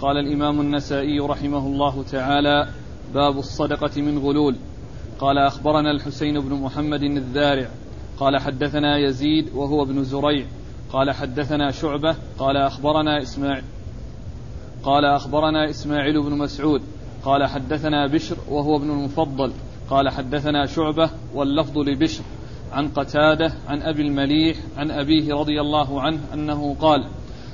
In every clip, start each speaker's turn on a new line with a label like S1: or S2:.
S1: قال الإمام النسائي رحمه الله تعالى باب الصدقة من غلول. قال أخبرنا الحسين بن محمد الذارع. قال حدثنا يزيد وهو ابن زريع. قال حدثنا شعبة. قال أخبرنا إسماعيل. قال أخبرنا إسماعيل بن مسعود. قال حدثنا بشر وهو ابن المفضل. قال حدثنا شعبة واللفظ لبشر. عن قتادة عن أبي المليح عن أبيه رضي الله عنه أنه قال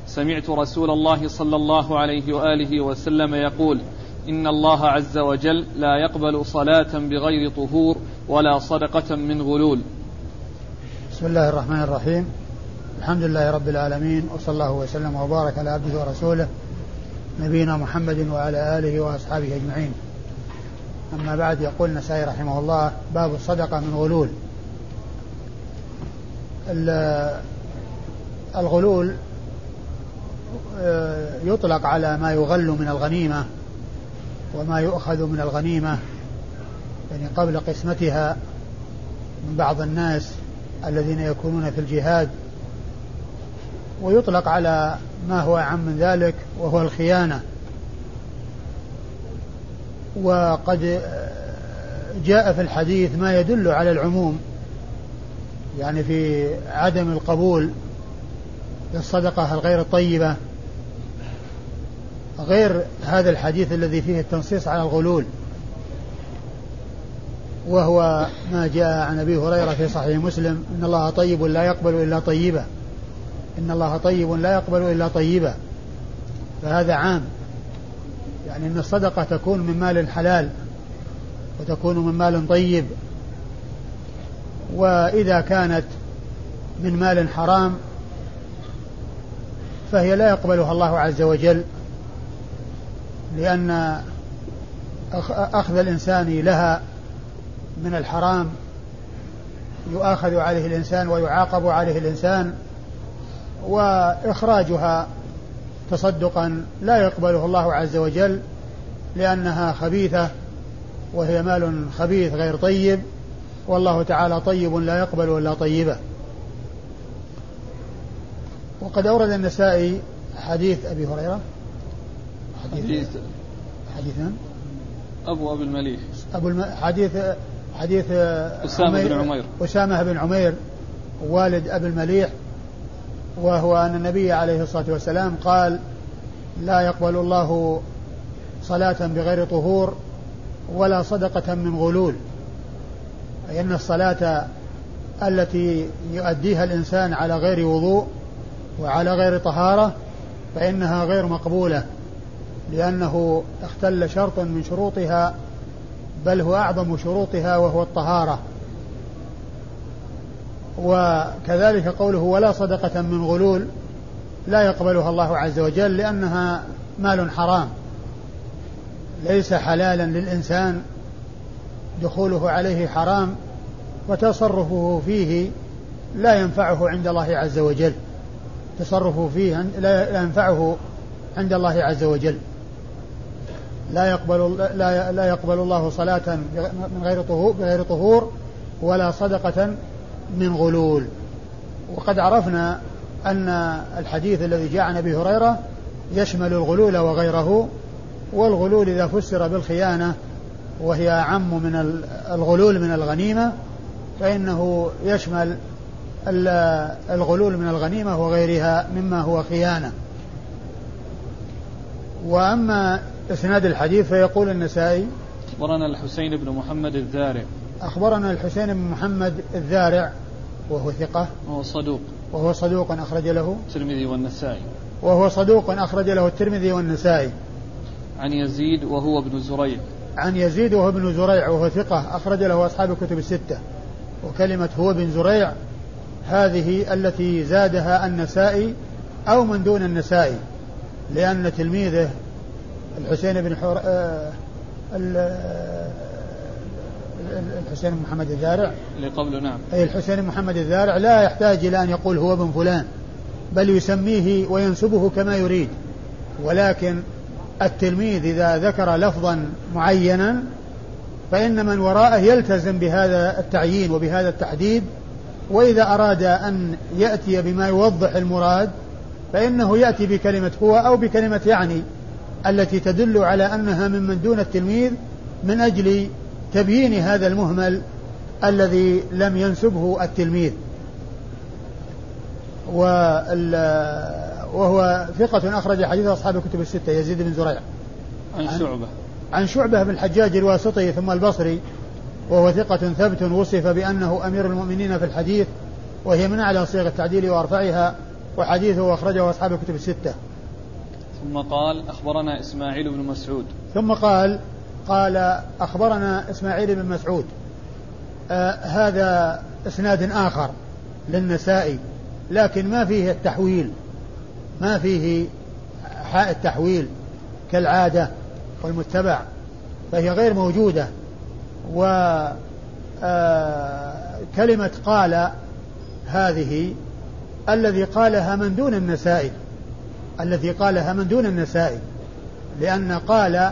S1: سمعت رسول الله صلى الله عليه وآله وسلم يقول إن الله عز وجل لا يقبل صلاة بغير طهور ولا صدقة من غلول.
S2: بسم الله الرحمن الرحيم. الحمد لله رب العالمين وصلى الله وسلم وبارك على عبده ورسوله نبينا محمد وعلى آله وأصحابه أجمعين. أما بعد يقول النسائي رحمه الله باب الصدقة من غلول. الغلول يطلق على ما يغل من الغنيمة وما يؤخذ من الغنيمة. يعني قبل قسمتها من بعض الناس الذين يكونون في الجهاد ويطلق على ما هو أعم من ذلك وهو الخيانة. وقد جاء في الحديث ما يدل على العموم يعني في عدم القبول للصدقة الغير الطيبة غير هذا الحديث الذي فيه التنصيص على الغلول. وهو ما جاء عن أبي هريرة في صحيح مسلم إن الله طيب لا يقبل إلا طيبا إن الله طيب لا يقبل إلا طيبا فهذا عام. يعني إن الصدقة تكون من مال حلال وتكون من مال طيب. وإذا كانت من مال حرام فهي لا يقبلها الله عز وجل لأن أخذ الإنسان لها من الحرام يؤاخذ عليه الإنسان ويعاقب عليه الإنسان وإخراجها تصدقا لا يقبله الله عز وجل لأنها خبيثة وهي مال خبيث غير طيب والله تعالى طيب لا يقبل إلا طيبة. وقد أورد النسائي حديث أبي هريرة.
S1: حديث
S2: حديث من؟
S1: أبو أبي المليح
S2: أبو الم... حديث حديث
S1: أسامة بن عمير.
S2: أسامة بن عمير والد أبي المليح وهو أن النبي عليه الصلاة والسلام قال لا يقبل الله صلاة بغير طهور ولا صدقة من غلول. أي أن الصلاة التي يؤديها الإنسان على غير وضوء وعلى غير طهارة فإنها غير مقبولة لأنه اختل شرط من شروطها بل هو أعظم شروطها وهو الطهارة. وكذلك قوله ولا صدقة من غلول لا يقبلها الله عز وجل لأنها مال حرام. ليس حلالا للإنسان دخوله عليه حرام وتصرفه فيه لا ينفعه عند الله عز وجل. تصرفه فيه لا ينفعه عند الله عز وجل. لا يقبل لا لا يقبل الله صلاة من غير طهور بغير طهور ولا صدقة من غلول. وقد عرفنا أن الحديث الذي جاء عن أبي هريرة يشمل الغلول وغيره والغلول إذا فسر بالخيانة وهي أعم من الغلول من الغنيمة فإنه يشمل الغلول من الغنيمة وغيرها مما هو خيانة. وأما إسناد الحديث فيقول النسائي
S1: أخبرنا الحسين بن محمد الذارع.
S2: أخبرنا الحسين بن محمد الذارع وهو ثقة.
S1: وهو صدوق.
S2: وهو صدوق أخرج له.
S1: الترمذي والنسائي.
S2: وهو صدوق أخرج له الترمذي والنسائي.
S1: عن يزيد وهو ابن زريع.
S2: عن يزيد وهو ابن زريع وهو ثقة أخرج له أصحاب الكتب الستة. وكلمة هو بن زريع هذه التي زادها النسائي أو من دون النسائي لأن تلميذه الحسين بن حور آه الحسين بن محمد الزارع.
S1: اللي قبله نعم.
S2: أي الحسين بن محمد الزارع لا يحتاج إلى أن يقول هو ابن فلان بل يسميه وينسبه كما يريد. ولكن التلميذ إذا ذكر لفظا معينا فإن من وراءه يلتزم بهذا التعيين وبهذا التحديد وإذا أراد أن يأتي بما يوضح المراد فإنه يأتي بكلمة هو أو بكلمة يعني التي تدل على أنها ممن دون التلميذ من أجل تبيين هذا المهمل الذي لم ينسبه التلميذ. وهو ثقة أخرج حديث أصحاب الكتب الستة يزيد بن زريع.
S1: عن شعبة.
S2: عن شعبة بن الحجاج الواسطي ثم البصري وهو ثقة ثبت وصف بأنه أمير المؤمنين في الحديث وهي من أعلى صيغ التعديل وأرفعها وحديثه أخرجه أصحاب الكتب الستة.
S1: ثم قال أخبرنا إسماعيل بن مسعود.
S2: ثم قال قال أخبرنا إسماعيل بن مسعود. آه هذا إسناد آخر للنسائي لكن ما فيه التحويل ما فيه حاء التحويل كالعادة والمتبع فهي غير موجودة. و آه، قال هذه الذي قالها من دون النسائي الذي قالها من دون النسائي لأن قال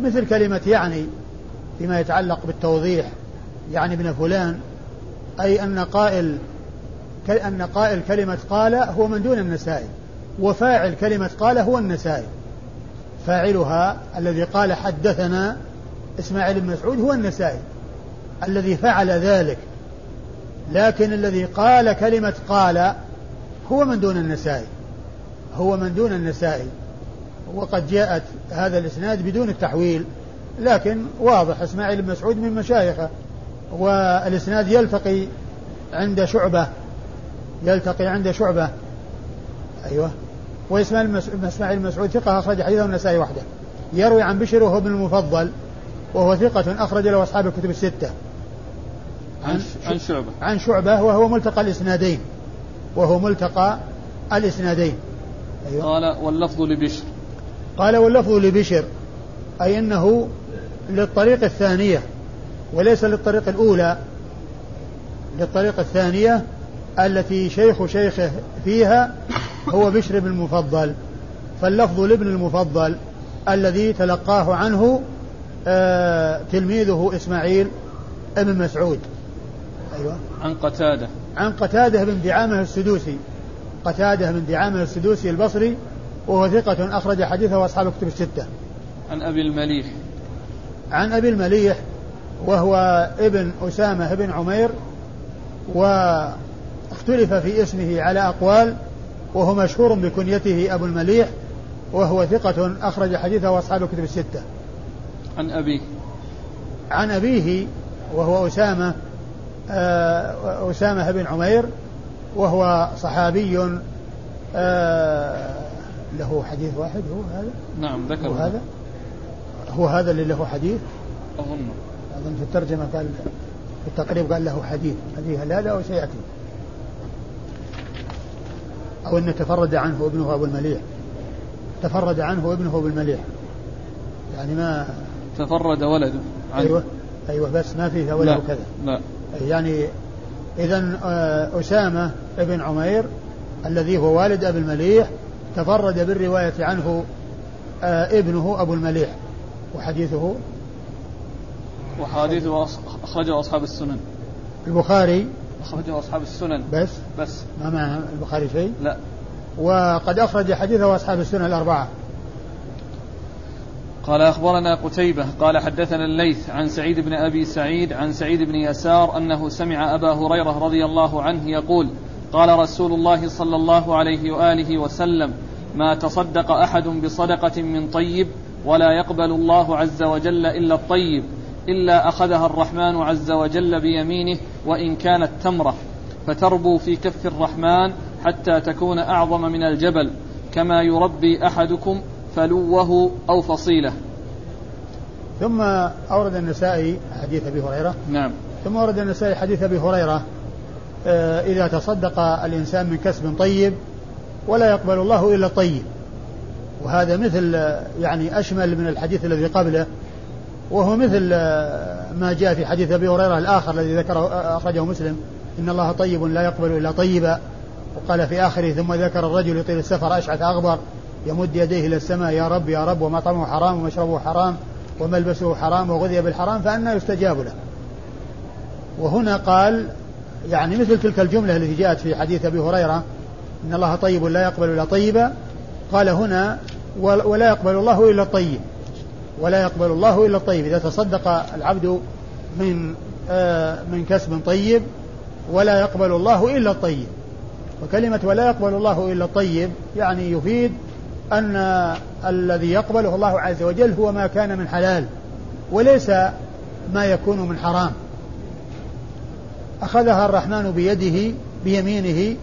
S2: مثل كلمة يعني فيما يتعلق بالتوضيح يعني ابن فلان أي أن قائل أن قائل كلمة قال هو من دون النسائي وفاعل كلمة قال هو النسائي. فاعلها الذي قال حدثنا إسماعيل بن مسعود هو النسائي الذي فعل ذلك. لكن الذي قال كلمة قال هو من دون النسائي. هو من دون النسائي. وقد جاءت هذا الإسناد بدون التحويل. لكن واضح إسماعيل بن مسعود من مشايخه. والإسناد يلتقي عند شعبة. يلتقي عند شعبة. أيوه. وإسماعيل إسماعيل مسعود ثقة أخرج حديثه النسائي وحده. يروي عن بشر وهو ابن المفضل. وهو ثقة أخرج له أصحاب الكتب الستة.
S1: عن عن شعبة.
S2: عن شعبة وهو ملتقى الإسنادين. وهو ملتقى الإسنادين.
S1: أيوة. قال واللفظ لبشر.
S2: قال واللفظ لبشر أي أنه للطريق الثانية وليس للطريق الأولى. للطريق الثانية التي شيخ شيخه فيها هو بشر بن المفضل. فاللفظ لابن المفضل الذي تلقاه عنه تلميذه إسماعيل ابن مسعود.
S1: أيوة. عن قتادة.
S2: عن قتادة بن دعامة السدوسي. قتادة بن دعامة السدوسي البصري وهو ثقة أخرج حديثه أصحاب الكتب الستة.
S1: عن أبي المليح.
S2: عن أبي المليح وهو ابن أسامة بن عمير واختلف في اسمه على أقوال وهو مشهور بكنيته أبو المليح وهو ثقة أخرج حديثه أصحاب الكتب الستة.
S1: عن أبيه؟
S2: عن أبيه وهو أسامة آه، أسامة بن عمير وهو صحابي آه، له حديث واحد هو هذا؟
S1: نعم ذكر
S2: هو هذا. هو هذا اللي له حديث؟
S1: أظن.
S2: أظن في الترجمة قال في التقريب قال له حديث. حديث لا لا وسيأتي أو أن تفرد عنه ابنه أبو المليح. تفرد عنه ابنه أبو المليح. يعني ما
S1: تفرد ولده
S2: عنه. أيوة. أيوة بس ما فيه ولده كذا
S1: لا.
S2: يعني إذا آه، أسامة بن عمير الذي هو والد أبي المليح تفرد بالرواية عنه آه، ابنه أبو المليح. وحديثه؟
S1: وحديثه أخرجه أصحاب السنن.
S2: البخاري؟
S1: أخرجه أصحاب السنن.
S2: بس؟
S1: بس.
S2: ما مع البخاري شيء؟
S1: لا.
S2: وقد أخرج حديثه أصحاب السنن الأربعة.
S1: قال أخبرنا قتيبة قال حدثنا الليث عن سعيد بن أبي سعيد عن سعيد بن يسار أنه سمع أبا هريرة رضي الله عنه يقول قال رسول الله صلى الله عليه وآله وسلم ما تصدق أحد بصدقة من طيب ولا يقبل الله عز وجل إلا الطيب إلا أخذها الرحمن عز وجل بيمينه وإن كانت تمرة فتربو في كف الرحمن حتى تكون أعظم من الجبل كما يربي أحدكم فلوه أو فصيلة.
S2: ثم أورد النسائي حديث أبي هريرة.
S1: نعم.
S2: ثم أورد النسائي حديث أبي هريرة آه، إذا تصدق الإنسان من كسب طيب ولا يقبل الله إلا الطيب. وهذا مثل يعني أشمل من الحديث الذي قبله وهو مثل آه، ما جاء في حديث أبي هريرة الآخر الذي ذكره آه، أخرجه مسلم. إن الله طيب لا يقبل إلا طيبا. وقال في آخره ثم ذكر الرجل يطيل السفر أشعث أغبر. يمد يديه إلى السماء يا رب يا رب ومطعمه حرام ومشربه حرام وملبسه حرام وغذي بالحرام فأنا يستجاب له. وهنا قال يعني مثل تلك الجملة التي جاءت في حديث أبي هريرة إن الله طيب لا يقبل إلا طيبا. قال هنا ولا يقبل الله إلا الطيب. ولا يقبل الله إلا الطيب. إذا تصدق العبد من آه، من كسب طيب ولا يقبل الله إلا الطيب. وكلمة ولا يقبل الله إلا الطيب يعني يفيد أن الذي يقبله الله عز وجل هو ما كان من حلال وليس ما يكون من حرام. أخذها الرحمن بيده بيمينه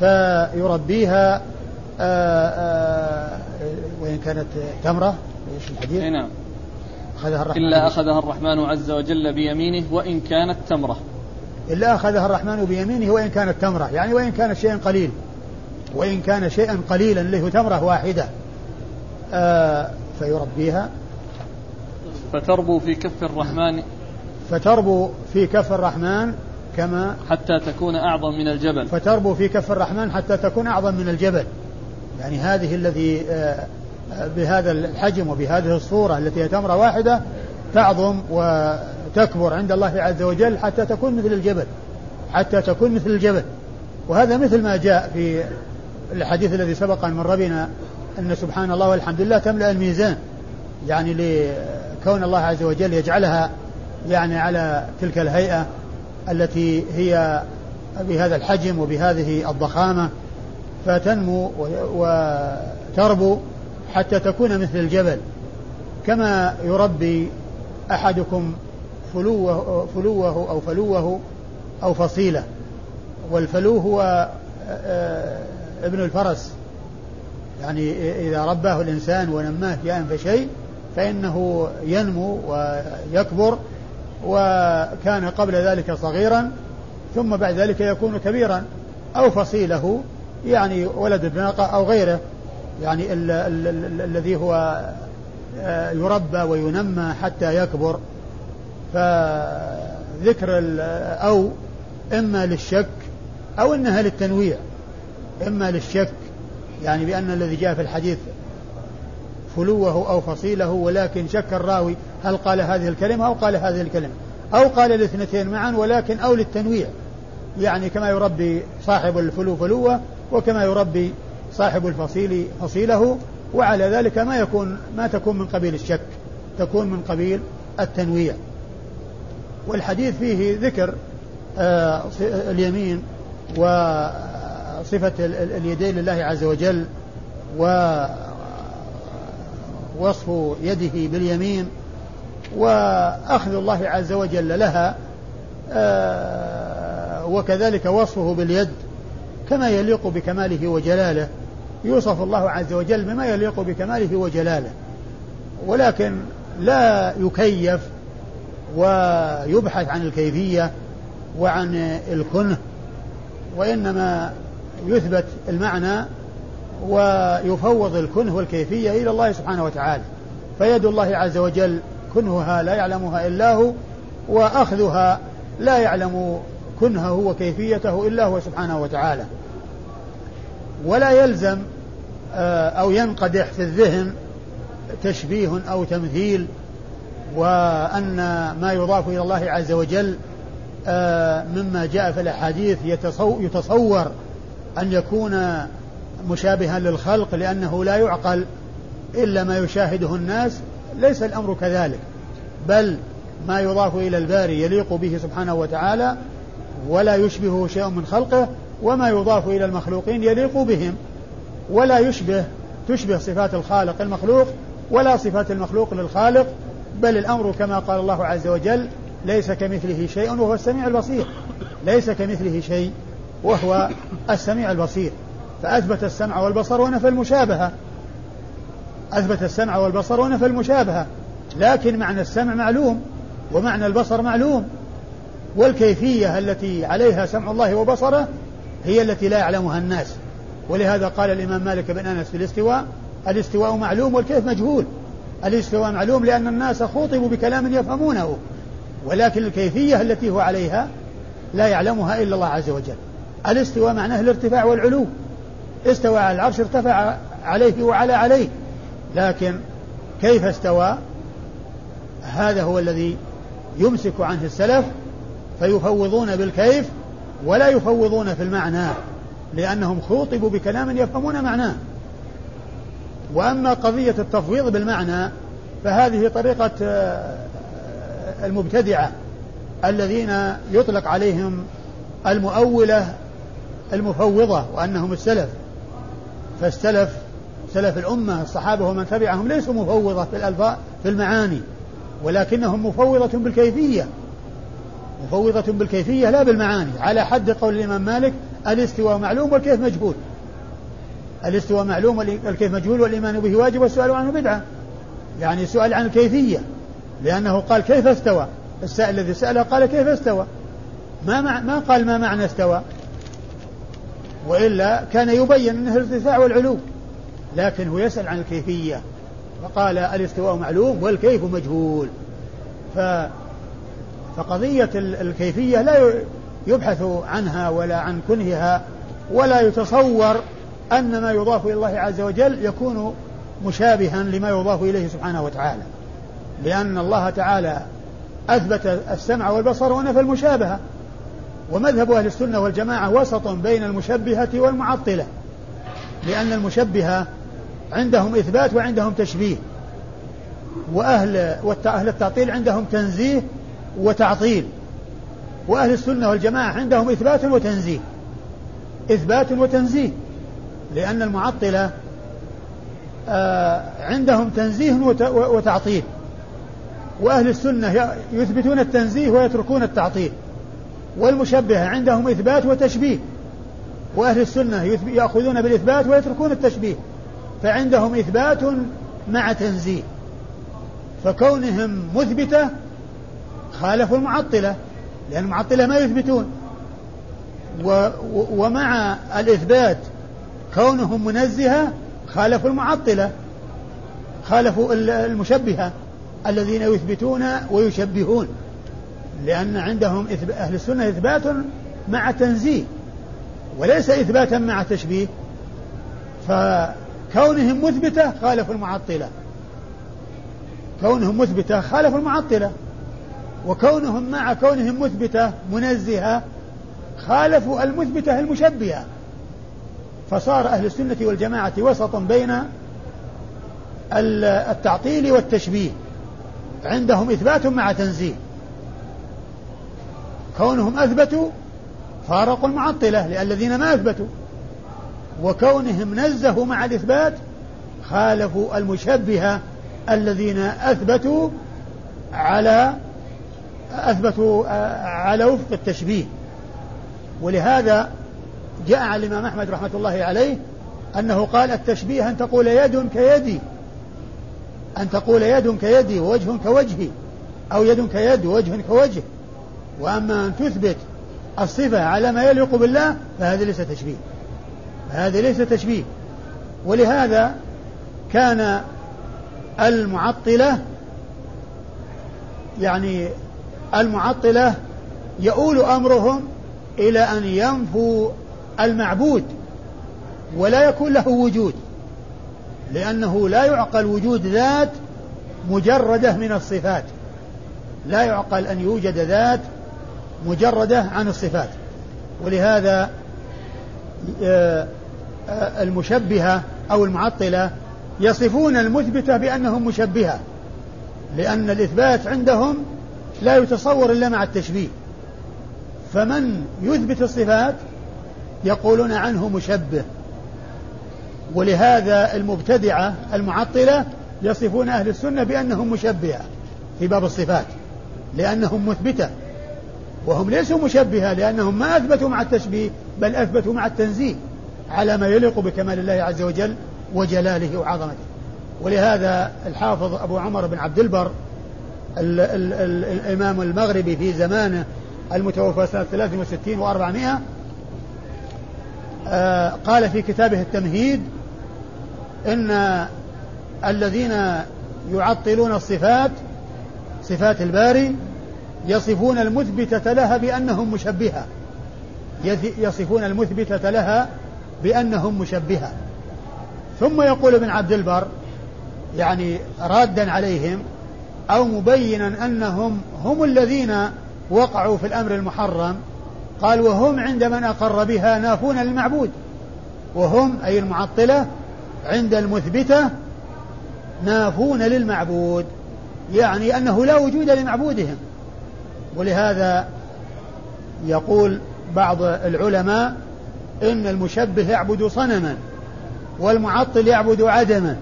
S2: فيربيها آآ آآ وإن كانت تمرة
S1: إيش الحديث؟ نعم. أخذها الرحمن إلا أخذها الرحمن عز وجل بيمينه وإن كانت تمرة.
S2: إلا أخذها الرحمن بيمينه وإن كانت تمرة يعني وإن كانت شيئا قليل. وإن كان شيئا قليلا له تمرة واحدة آه فيربيها.
S1: فتربو في كف الرحمن.
S2: فتربو في كف الرحمن كما
S1: حتى تكون أعظم من الجبل.
S2: فتربو في كف الرحمن حتى تكون أعظم من الجبل. يعني هذه الذي آه بهذا الحجم وبهذه الصورة التي هي تمرة واحدة تعظم وتكبر عند الله عز وجل حتى تكون مثل الجبل حتى تكون مثل الجبل. وهذا مثل ما جاء في الحديث الذي سبق من ربنا أن سبحان الله والحمد لله تملأ الميزان يعني لكون الله عز وجل يجعلها يعني على تلك الهيئة التي هي بهذا الحجم وبهذه الضخامة فتنمو وتربو حتى تكون مثل الجبل. كما يربي أحدكم فلوه, فلوه أو فلوه أو فصيلة والفلو هو ابن الفرس. يعني إذا رباه الإنسان ونماه شيئا فشيء فإنه ينمو ويكبر وكان قبل ذلك صغيرا ثم بعد ذلك يكون كبيرا أو فصيله يعني ولد الناقة أو غيره. يعني ال ال ال الذي هو آه، يربى وينمى حتى يكبر. فذكر أو إما للشك أو إنها للتنويع. إما للشك يعني بأن الذي جاء في الحديث فلوه أو فصيله ولكن شك الراوي هل قال هذه الكلمة أو قال هذه الكلمة. أو قال الاثنتين معا ولكن أو للتنويع. يعني كما يربي صاحب الفلو فلوه وكما يربي صاحب الفصيل فصيله وعلى ذلك ما يكون ما تكون من قبيل الشك تكون من قبيل التنويع. والحديث فيه ذكر آه، اليمين وصفة اليدين لله عز وجل ووصف يده باليمين وأخذ الله عز وجل لها آه، وكذلك وصفه باليد كما يليق بكماله وجلاله. يوصف الله عز وجل بما يليق بكماله وجلاله. ولكن لا يكيف ويبحث عن الكيفية وعن الكنه وإنما يثبت المعنى ويفوض الكنه والكيفية إلى الله سبحانه وتعالى. فيد الله عز وجل كنهها لا يعلمها إلا هو وأخذها لا يعلم كنهه وكيفيته إلا هو سبحانه وتعالى. ولا يلزم آه، أو ينقدح في الذهن تشبيه أو تمثيل وأن ما يضاف إلى الله عز وجل آه، مما جاء في الأحاديث يتصور أن يكون مشابها للخلق لأنه لا يعقل إلا ما يشاهده الناس ليس الأمر كذلك. بل ما يضاف إلى الباري يليق به سبحانه وتعالى ولا يشبهه شيء من خلقه وما يضاف إلى المخلوقين يليق بهم. ولا يشبه تشبه صفات الخالق المخلوق ولا صفات المخلوق للخالق بل الأمر كما قال الله عز وجل ليس كمثله شيء وهو السميع البصير ليس كمثله شيء. وهو السميع البصير. فأثبت السمع والبصر ونفى المشابهة. أثبت السمع والبصر ونفى المشابهة. لكن معنى السمع معلوم ومعنى البصر معلوم. والكيفية التي عليها سمع الله وبصره هي التي لا يعلمها الناس. ولهذا قال الإمام مالك بن أنس في الاستواء الاستواء معلوم والكيف مجهول. الاستواء معلوم لأن الناس خوطبوا بكلام يفهمونه. ولكن الكيفية التي هو عليها لا يعلمها إلا الله عز وجل. الاستواء معناه الارتفاع والعلو. استوى على العرش ارتفع عليه وعلى عليه. لكن كيف استوى؟ هذا هو الذي يمسك عنه السلف فيفوضون بالكيف ولا يفوضون في المعنى لأنهم خوطبوا بكلام يفهمون معناه. وأما قضية التفويض بالمعنى فهذه طريقة آه، المبتدعة الذين يطلق عليهم المؤولة المفوضة وأنهم السلف. فالسلف سلف الأمة الصحابة ومن تبعهم ليسوا مفوضة في الألفاظ في المعاني ولكنهم مفوضة بالكيفية. مفوضة بالكيفية لا بالمعاني. على حد قول الإمام مالك الاستواء معلوم والكيف مجهول. الاستواء معلوم والكيف مجهول والإيمان به واجب والسؤال عنه بدعة. يعني سؤال عن الكيفية لأنه قال كيف استوى؟ السائل الذي سأله قال كيف استوى؟ ما ما قال ما معنى استوى؟ وإلا كان يبين أنه الارتفاع والعلو لكن هو يسأل عن الكيفية فقال الاستواء معلوم والكيف مجهول. ف فقضية الكيفية لا يبحث عنها ولا عن كنهها ولا يتصور أن ما يضاف إلى الله عز وجل يكون مشابها لما يضاف إليه سبحانه وتعالى. لأن الله تعالى أثبت السمع والبصر ونفى المشابهة. ومذهب أهل السنة والجماعة وسط بين المشبهة والمعطلة لأن المشبهة عندهم إثبات وعندهم تشبيه وأهل أهل التعطيل عندهم تنزيه وتعطيل وأهل السنة والجماعة عندهم إثبات وتنزيه إثبات وتنزيه لأن المعطلة آه، عندهم تنزيه وتعطيل وأهل السنة يثبتون التنزيه ويتركون التعطيل. والمشبهة عندهم إثبات وتشبيه وأهل السنة يأخذون بالإثبات ويتركون التشبيه فعندهم إثبات مع تنزيه فكونهم مثبتة خالفوا المعطلة لأن المعطلة ما يثبتون و ومع الإثبات كونهم منزهة خالفوا المعطلة خالفوا المشبهة الذين يثبتون ويشبهون. لأن عندهم أهل السنة إثبات مع تنزيه وليس إثباتا مع تشبيه. فكونهم مثبتة خالفوا المعطلة. كونهم مثبتة خالفوا المعطلة. وكونهم مع كونهم مثبتة منزهة خالفوا المثبتة المشبهة. فصار أهل السنة والجماعة وسطا بين التعطيل والتشبيه. عندهم إثبات مع تنزيه. كونهم أثبتوا فارقوا المعطلة للذين ما أثبتوا. وكونهم نزهوا مع الإثبات خالفوا المشبهة الذين أثبتوا على أثبتوا على وفق التشبيه. ولهذا جاء عن الإمام أحمد رحمة الله عليه أنه قال التشبيه أن تقول يد كيدي أن تقول يد كيدي ووجه كوجهي أو يد كيد ووجه كوجه. وأما أن تثبت الصفة على ما يليق بالله فهذا ليس تشبيه. هذا ليس تشبيه. ولهذا كان المعطلة يعني المعطلة يؤول أمرهم إلى أن ينفوا المعبود ولا يكون له وجود لأنه لا يعقل وجود ذات مجردة من الصفات. لا يعقل أن يوجد ذات مجردة عن الصفات. ولهذا آه، آه، المشبهة أو المعطلة يصفون المثبتة بأنهم مشبهة لأن الإثبات عندهم لا يتصور إلا مع التشبيه. فمن يثبت الصفات يقولون عنه مشبه. ولهذا المبتدعة المعطلة يصفون أهل السنة بأنهم مشبهة في باب الصفات لأنهم مثبتة. وهم ليسوا مشبهة لأنهم ما أثبتوا مع التشبيه بل أثبتوا مع التنزيه على ما يليق بكمال الله عز وجل وجلاله وعظمته. ولهذا الحافظ أبو عمر بن عبد البر ال ال ال الإمام المغربي في زمانه المتوفى سنة 63 و400 آه قال في كتابه التمهيد إن الذين يعطلون الصفات صفات الباري يصفون المثبتة لها بأنهم مشبهة. يصفون المثبتة لها بأنهم مشبهة. ثم يقول ابن عبد البر يعني رادا عليهم أو مبينا أنهم هم الذين وقعوا في الأمر المحرم قال وهم عند من أقر بها نافون للمعبود وهم أي المعطلة عند المثبتة نافون للمعبود يعني أنه لا وجود لمعبودهم. ولهذا يقول بعض العلماء إن المشبه يعبد صنما والمعطل يعبد عدما.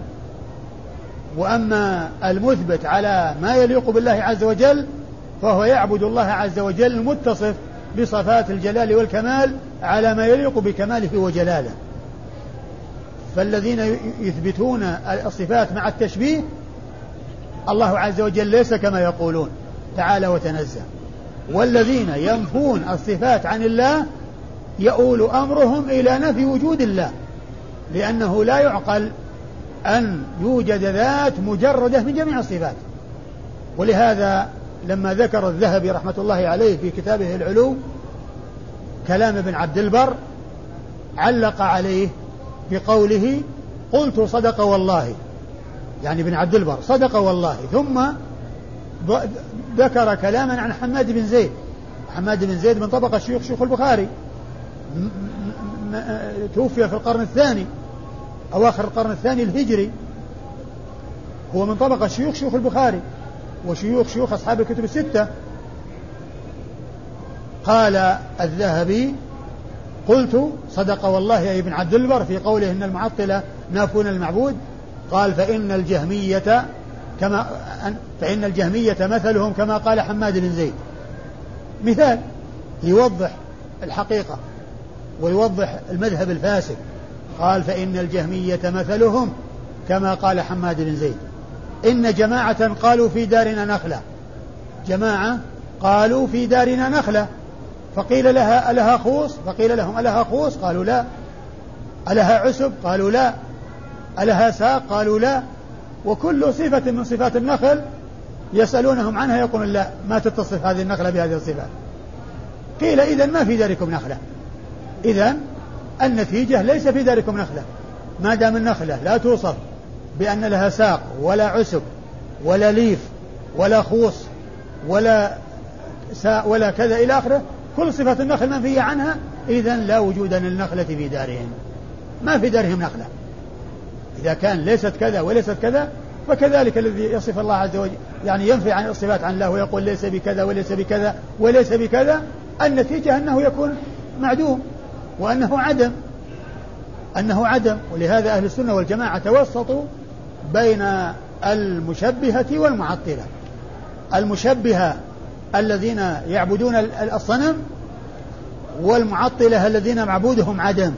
S2: وأما المثبت على ما يليق بالله عز وجل فهو يعبد الله عز وجل المتصف بصفات الجلال والكمال على ما يليق بكماله وجلاله. فالذين يثبتون الصفات مع التشبيه الله عز وجل ليس كما يقولون. تعالى وتنزه. والذين ينفون الصفات عن الله يؤول أمرهم إلى نفي وجود الله لأنه لا يعقل أن يوجد ذات مجردة من جميع الصفات. ولهذا لما ذكر الذهبي رحمة الله عليه في كتابه العلو كلام ابن عبد البر علق عليه بقوله قلت صدق والله. يعني ابن عبد البر صدق والله ثم ذكر كلاما عن حماد بن زيد. حماد بن زيد من طبقة شيوخ شيوخ البخاري. توفي في القرن الثاني أواخر القرن الثاني الهجري. هو من طبقة شيوخ شيوخ البخاري وشيوخ شيوخ أصحاب الكتب الستة. قال الذهبي قلت صدق والله يا ابن عبد البر في قوله إن المعطله نافون المعبود. قال فإن الجهمية كما فإن الجهمية مثلهم كما قال حماد بن زيد. مثال يوضح الحقيقة ويوضح المذهب الفاسد. قال فإن الجهمية مثلهم كما قال حماد بن زيد. إن جماعة قالوا في دارنا نخلة. جماعة قالوا في دارنا نخلة. فقيل لها ألها خوص؟ فقيل لهم ألها خوص؟ قالوا لا. ألها عسب؟ قالوا لا. ألها ساق؟ قالوا لا. وكل صفة من صفات النخل يسألونهم عنها يقولون لا ما تتصف هذه النخلة بهذه الصفات. قيل إذا ما في داركم نخلة. إذا النتيجة ليس في داركم نخلة. ما دام النخلة لا توصف بأن لها ساق ولا عسب ولا ليف ولا خوص ولا ساء ولا كذا إلى آخره كل صفة النخل منفية عنها إذا لا وجود للنخلة في دارهم. ما في دارهم نخلة. إذا كان ليست كذا وليست كذا فكذلك الذي يصف الله عز وجل يعني ينفي عن الصفات عن الله ويقول ليس بكذا وليس بكذا وليس بكذا النتيجة أنه يكون معدوم وأنه عدم. أنه عدم. ولهذا أهل السنة والجماعة توسطوا بين المشبهة والمعطلة. المشبهة الذين يعبدون الصنم والمعطلة الذين معبودهم عدم.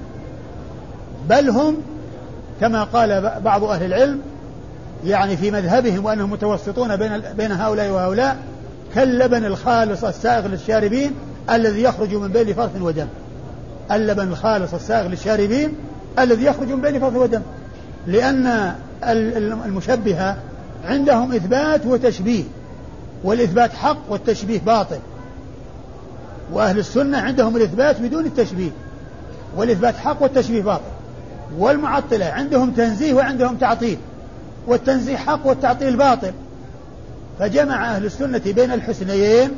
S2: بل هم كما قال بعض أهل العلم يعني في مذهبهم وأنهم متوسطون بين بين هؤلاء وهؤلاء كاللبن الخالص السائغ للشاربين الذي يخرج من بين فرث ودم. اللبن الخالص السائغ للشاربين الذي يخرج من بين فرث ودم. لأن المشبهة عندهم إثبات وتشبيه والإثبات حق والتشبيه باطل. وأهل السنة عندهم الإثبات بدون التشبيه والإثبات حق والتشبيه باطل. والمعطلة عندهم تنزيه وعندهم تعطيل. والتنزيه حق والتعطيل باطل. فجمع أهل السنة بين الحسنيين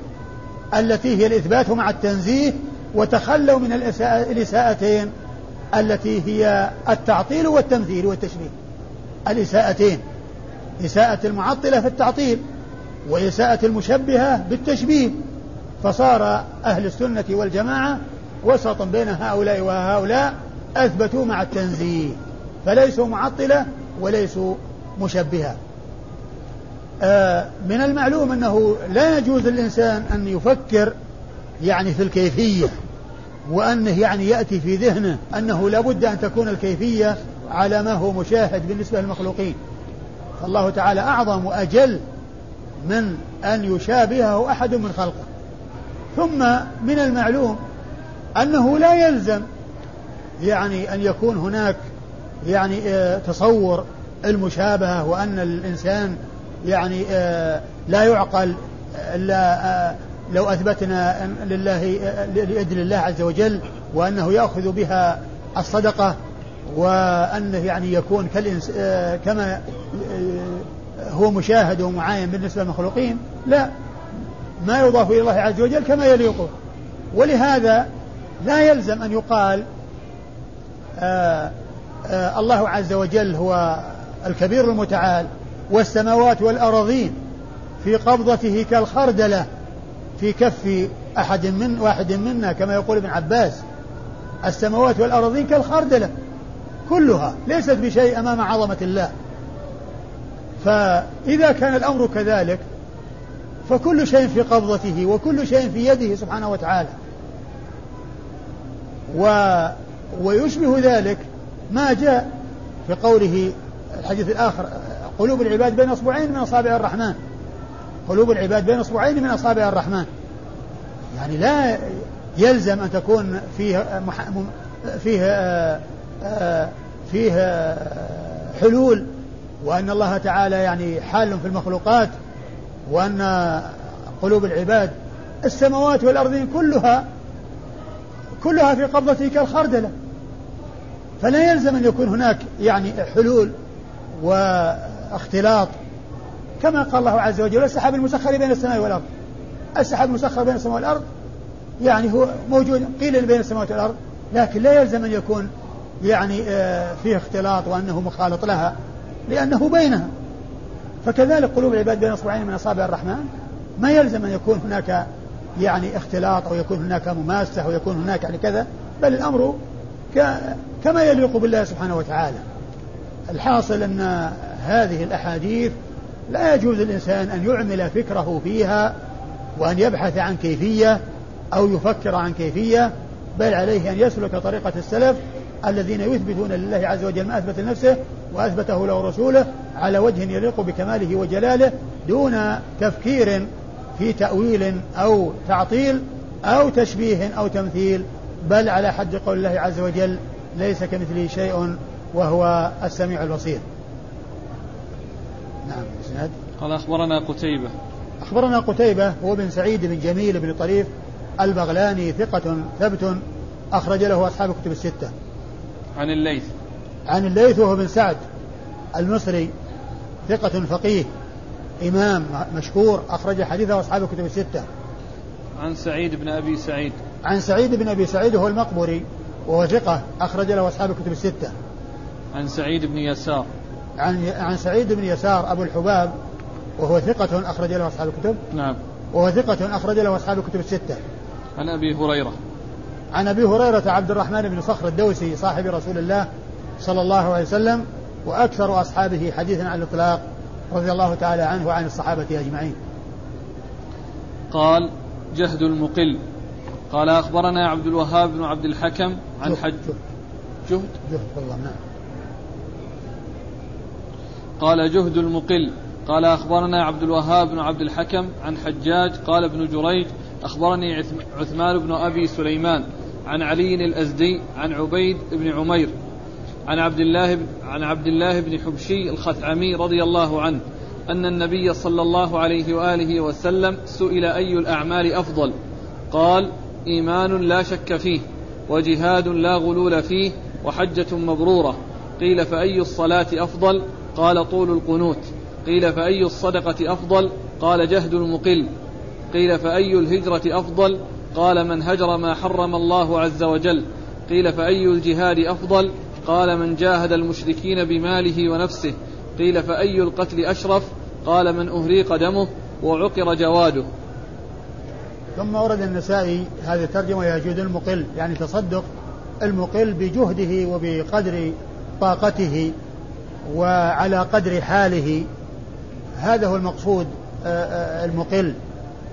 S2: التي هي الإثبات مع التنزيه وتخلوا من الإساءتين التي هي التعطيل والتمثيل والتشبيه الإساءتين. إساءة المعطلة في التعطيل وإساءة المشبهة بالتشبيه. فصار أهل السنة والجماعة وسطا بين هؤلاء وهؤلاء أثبتوا مع التنزيه فليسوا معطلة وليسوا مشبهة. آه من المعلوم أنه لا يجوز للإنسان أن يفكر يعني في الكيفية وأنه يعني يأتي في ذهنه أنه لابد أن تكون الكيفية على ما هو مشاهد بالنسبة للمخلوقين. فالله تعالى أعظم وأجل من أن يشابهه أحد من خلقه. ثم من المعلوم أنه لا يلزم يعني أن يكون هناك يعني آه، تصور المشابهة وأن الإنسان يعني آه، لا يعقل إلا آه، لو أثبتنا لله ليد الله عز وجل وأنه يأخذ بها الصدقة وأنه يعني يكون كما هو مشاهد ومعاين بالنسبة للمخلوقين لا ما يضاف إلى الله عز وجل كما يليقه ولهذا لا يلزم أن يقال الله عز وجل هو الكبير المتعال والسماوات والأراضين في قبضته كالخردلة في كف أحد من واحد منا كما يقول ابن عباس. السماوات والأراضين كالخردلة كلها ليست بشيء أمام عظمة الله. فإذا كان الأمر كذلك فكل شيء في قبضته وكل شيء في يده سبحانه وتعالى. و ويشبه ذلك ما جاء في قوله الحديث الآخر قلوب العباد بين أصبعين من أصابع الرحمن. قلوب العباد بين أصبعين من أصابع الرحمن. يعني لا يلزم أن تكون فيه فيه آه، آه، فيه حلول وأن الله تعالى يعني حال في المخلوقات وأن قلوب العباد السماوات والأرضين كلها كلها في قبضته كالخردلة فلا يلزم أن يكون هناك يعني حلول واختلاط. كما قال الله عز وجل السحاب المسخر بين السماء والأرض. السحاب المسخر بين السماء والأرض يعني هو موجود قيل بين السماوات والأرض لكن لا يلزم أن يكون يعني آه، فيه اختلاط وأنه مخالط لها لأنه بينها. فكذلك قلوب العباد بين أصبعين من أصابع الرحمن. ما يلزم أن يكون هناك يعني اختلاط أو يكون هناك مماسة أو يكون هناك يعني كذا بل الأمر كما يليق بالله سبحانه وتعالى. الحاصل أن هذه الأحاديث لا يجوز الإنسان أن يعمل فكره فيها وأن يبحث عن كيفية أو يفكر عن كيفية بل عليه أن يسلك طريقة السلف الذين يثبتون لله عز وجل ما أثبت لنفسه وأثبته له رسوله على وجه يليق بكماله وجلاله دون تفكير في تأويل أو تعطيل أو تشبيه أو تمثيل بل على حد قول الله عز وجل ليس كمثله شيء وهو السميع البصير.
S1: نعم إسناد. قال أخبرنا قتيبة.
S2: أخبرنا قتيبة هو بن سعيد بن جميل بن طريف البغلاني ثقة ثبت أخرج له أصحاب كتب الستة.
S1: عن الليث.
S2: عن الليث وهو بن سعد المصري ثقة فقيه إمام مشهور أخرج حديثه أصحاب الكتب الستة.
S1: عن سعيد بن أبي سعيد.
S2: عن سعيد بن أبي سعيد وهو المقبري وهو ثقة أخرج له أصحاب الكتب الستة.
S1: عن سعيد بن يسار.
S2: عن عن سعيد بن يسار أبو الحباب وهو ثقة أخرج له أصحاب الكتب.
S1: نعم.
S2: وهو ثقة أخرج له أصحاب الكتب الستة.
S1: عن أبي هريرة.
S2: عن أبي هريرة عبد الرحمن بن صخر الدوسي صاحب رسول الله صلى الله عليه وسلم وأكثر أصحابه حديثا عن الإطلاق رضي الله تعالى عنه وعن الصحابة أجمعين.
S1: قال جهد المقل. قال أخبرنا عبد الوهاب بن عبد الحكم عن حج
S2: جهد. جهد؟ والله نعم.
S1: قال جهد المقل. قال أخبرنا عبد الوهاب بن عبد الحكم عن حجاج. قال ابن جريج أخبرني عثمان بن أبي سليمان عن علي الأزدي عن عبيد بن عمير عن عبد الله عن عبد الله بن حبشي الخثعمي رضي الله عنه أن النبي صلى الله عليه وآله وسلم سئل أي الأعمال أفضل؟ قال إيمان لا شك فيه وجهاد لا غلول فيه وحجة مبرورة. قيل فأي الصلاة أفضل؟ قال طول القنوت. قيل فأي الصدقة أفضل؟ قال جهد المقل. قيل فأي الهجرة أفضل؟ قال من هجر ما حرم الله عز وجل. قيل فأي الجهاد أفضل؟ قال من جاهد المشركين بماله ونفسه. قيل فأي القتل أشرف؟ قال من أهريق دمه وعقر جواده.
S2: ثم ورد النسائي هذه الترجمة يجود المقل يعني تصدق المقل بجهده وبقدر طاقته وعلى قدر حاله. هذا هو المقصود آه، آه، المقل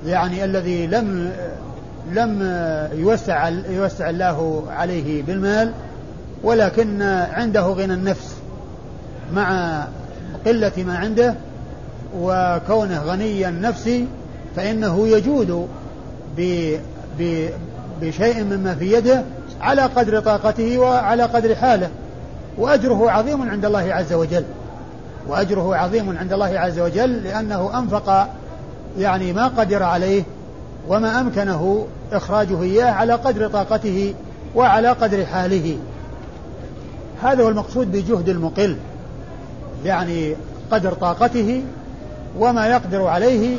S2: يعني الذي لم لم يوسع يوسع الله عليه بالمال ولكن عنده غنى النفس مع قلة ما عنده وكونه غنيا نفسي فإنه يجود بشيء مما في يده على قدر طاقته وعلى قدر حاله. وأجره عظيم عند الله عز وجل. وأجره عظيم عند الله عز وجل لأنه أنفق يعني ما قدر عليه وما أمكنه إخراجه إياه على قدر طاقته وعلى قدر حاله. هذا هو المقصود بجهد المقل يعني قدر طاقته وما يقدر عليه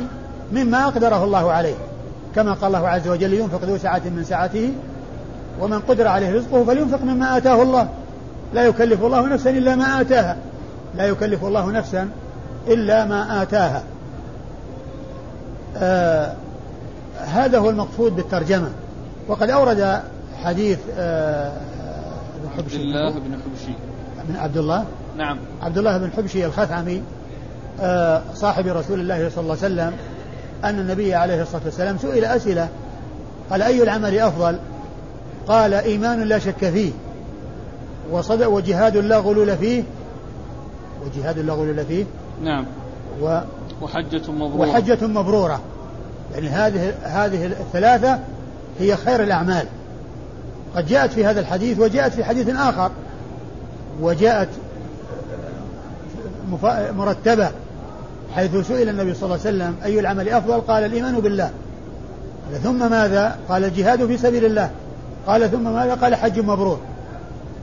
S2: مما أقدره الله عليه. كما قال الله عز وجل ينفق ذو سعة من سعته ومن قدر عليه رزقه فلينفق مما آتاه الله. لا يكلف الله نفسا إلا ما آتاها. لا يكلف الله نفسا إلا ما آتاها. آه هذا هو المقصود بالترجمة. وقد أورد حديث آه
S1: ابن حبشي. عبد الله بن حبشي.
S2: من عبد الله؟
S1: نعم.
S2: عبد الله بن حبشي الخثعمي آه صاحب رسول الله صلى الله عليه وسلم أن النبي عليه الصلاة والسلام سئل أسئلة. قال أي العمل أفضل؟ قال إيمان لا شك فيه وصدق وجهاد لا غلول فيه. وجهاد لا غلول فيه.
S1: نعم.
S2: و
S1: وحجة مبرورة.
S2: وحجة مبرورة. يعني هذه هذه الثلاثة هي خير الأعمال. قد جاءت في هذا الحديث وجاءت في حديث آخر. وجاءت مرتبة. حيث سئل النبي صلى الله عليه وسلم أي العمل أفضل؟ قال الإيمان بالله. قال ثم ماذا؟ قال الجهاد في سبيل الله. قال ثم ماذا؟ قال حج مبرور.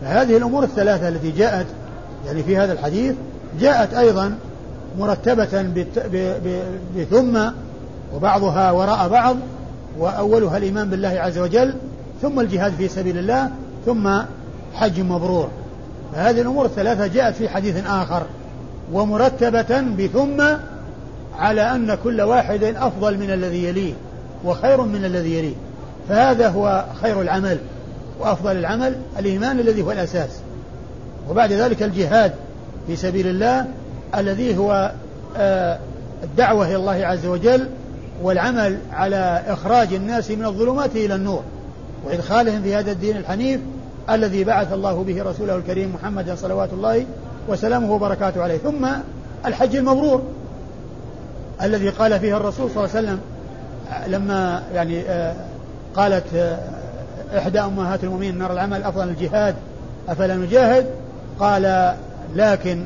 S2: فهذه الأمور الثلاثة التي جاءت يعني في هذا الحديث جاءت أيضا مرتبة بثم وبعضها وراء بعض وأولها الإيمان بالله عز وجل ثم الجهاد في سبيل الله ثم حج مبرور. فهذه الأمور الثلاثة جاءت في حديث آخر. ومرتبة بثم على أن كل واحد أفضل من الذي يليه وخير من الذي يليه. فهذا هو خير العمل وأفضل العمل الإيمان الذي هو الأساس. وبعد ذلك الجهاد في سبيل الله الذي هو آه، الدعوة إلى الله عز وجل والعمل على إخراج الناس من الظلمات إلى النور وإدخالهم في هذا الدين الحنيف الذي بعث الله به رسوله الكريم محمدا صلوات الله وسلامه وبركاته عليه. ثم الحج المبرور الذي قال فيه الرسول صلى الله عليه وسلم لما يعني آه، قالت آه، إحدى أمهات المؤمنين نرى العمل أفضل الجهاد أفلا نجاهد؟ قال لكن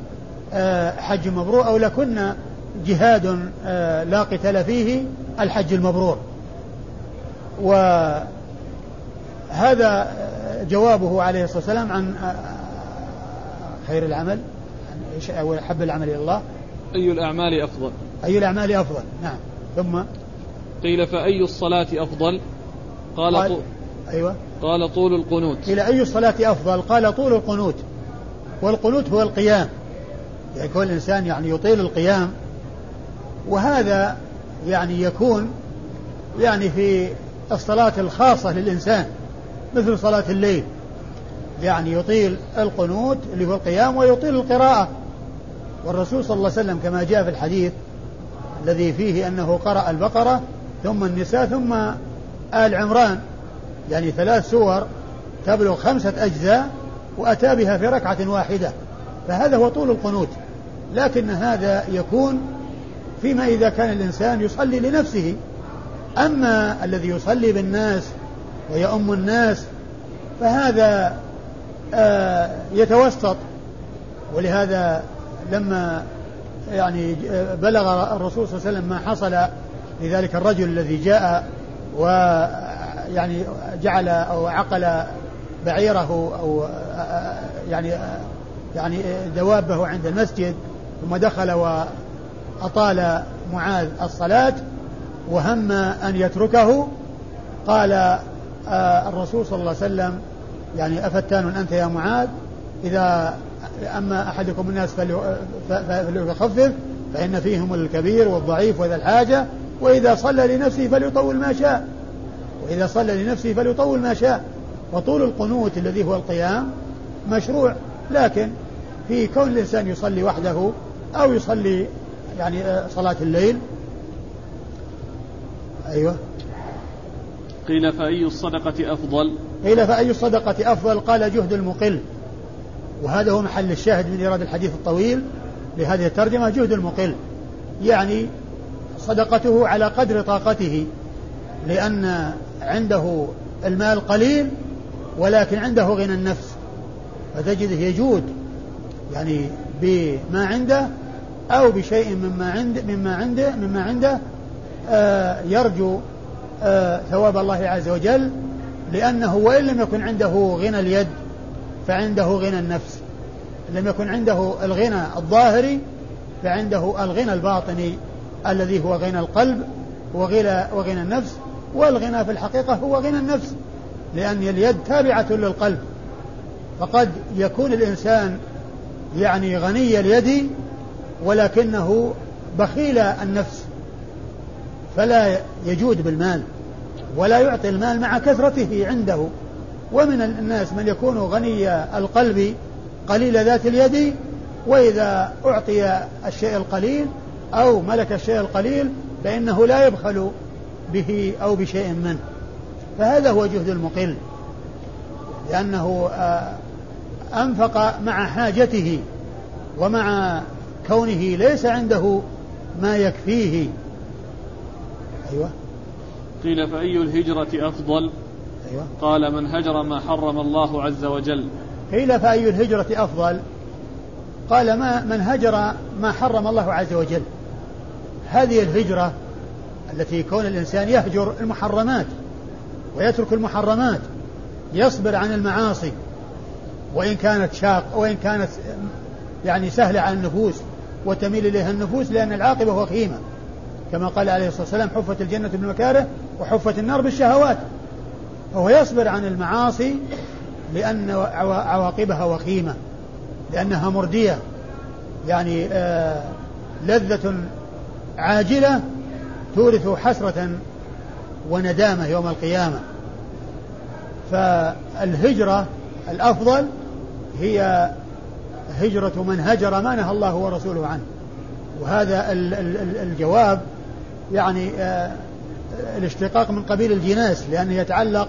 S2: آه، حج مبرور أو لكن جهاد لا قتال فيه الحج المبرور. وهذا جوابه عليه الصلاة والسلام عن خير العمل. أو حب العمل إلى الله؟
S1: أي الأعمال أفضل؟
S2: أي الأعمال أفضل؟ نعم. ثم؟
S1: قيل فأي الصلاة أفضل؟ قال, قال طول
S2: أيوة.
S1: قال طول القنوت.
S2: قيل أي الصلاة أفضل؟ قال طول القنوت. والقنوت هو القيام. يعني كل إنسان يعني يطيل القيام. وهذا يعني يكون يعني في الصلاة الخاصة للإنسان مثل صلاة الليل. يعني يطيل القنوت اللي هو القيام ويطيل القراءة. والرسول صلى الله عليه وسلم كما جاء في الحديث الذي فيه أنه قرأ البقرة ثم النساء ثم آل عمران يعني ثلاث سور تبلغ خمسة أجزاء وأتى بها في ركعة واحدة فهذا هو طول القنوت. لكن هذا يكون فيما إذا كان الإنسان يصلي لنفسه. أما الذي يصلي بالناس ويؤم الناس فهذا آه، يتوسط. ولهذا لما يعني بلغ الرسول صلى الله عليه وسلم ما حصل لذلك الرجل الذي جاء ويعني جعل أو عقل بعيره أو يعني يعني دوابه عند المسجد ثم دخل وأطال معاذ الصلاة وهم أن يتركه. قال آه، الرسول صلى الله عليه وسلم يعني أفتان أنت يا معاذ؟ إذا أما أحدكم الناس فليخفف فإن فيهم الكبير والضعيف وذا الحاجة وإذا صلى لنفسه فليطول ما شاء. وإذا صلى لنفسه فليطول ما شاء. وطول القنوت الذي هو القيام مشروع لكن في كون الإنسان يصلي وحده أو يصلي يعني صلاة الليل. أيوه.
S1: قيل فأي الصدقة أفضل؟
S2: قيل فأي الصدقة أفضل؟ قال جهد المقل. وهذا هو محل الشاهد من إيراد الحديث الطويل لهذه الترجمة جهد المقل. يعني صدقته على قدر طاقته لأن عنده المال قليل ولكن عنده غنى النفس. فتجده يجود يعني بما عنده أو بشيء مما عنده مما عنده مما عنده آه يرجو آه ثواب الله عز وجل لأنه وإن لم يكن عنده غنى اليد فعنده غنى النفس. لم يكن عنده الغنى الظاهري فعنده الغنى الباطني الذي هو غنى القلب وغنى وغنى النفس. والغنى في الحقيقة هو غنى النفس لأن اليد تابعة للقلب. فقد يكون الإنسان يعني غني اليد ولكنه بخيل النفس. فلا يجود بالمال ولا يعطي المال مع كثرته عنده. ومن الناس من يكون غني القلب قليل ذات اليد وإذا أعطي الشيء القليل أو ملك الشيء القليل فإنه لا يبخل به أو بشيء منه. فهذا هو جهد المقل لأنه آه، أنفق مع حاجته ومع كونه ليس عنده ما يكفيه. أيوة.
S1: قيل فأي الهجرة أفضل؟ أيوة قال من هجر ما حرم الله عز وجل.
S2: قيل فأي الهجرة أفضل؟ قال ما من هجر ما حرم الله عز وجل. هذه الهجرة التي كون الإنسان يهجر المحرمات ويترك المحرمات يصبر عن المعاصي وإن كانت شاق وإن كانت يعني سهلة على النفوس وتميل إليها النفوس لأن العاقبة وخيمة كما قال عليه الصلاة والسلام حفت الجنة بالمكاره وحفت النار بالشهوات. فهو يصبر عن المعاصي لأن عواقبها وخيمة لأنها مردية يعني آه لذة عاجلة تورث حسرة وندامة يوم القيامة. فالهجرة الأفضل هي هجرة من هجر ما نهى الله ورسوله عنه. وهذا الجواب يعني آه، الاشتقاق من قبيل الجناس لأنه يتعلق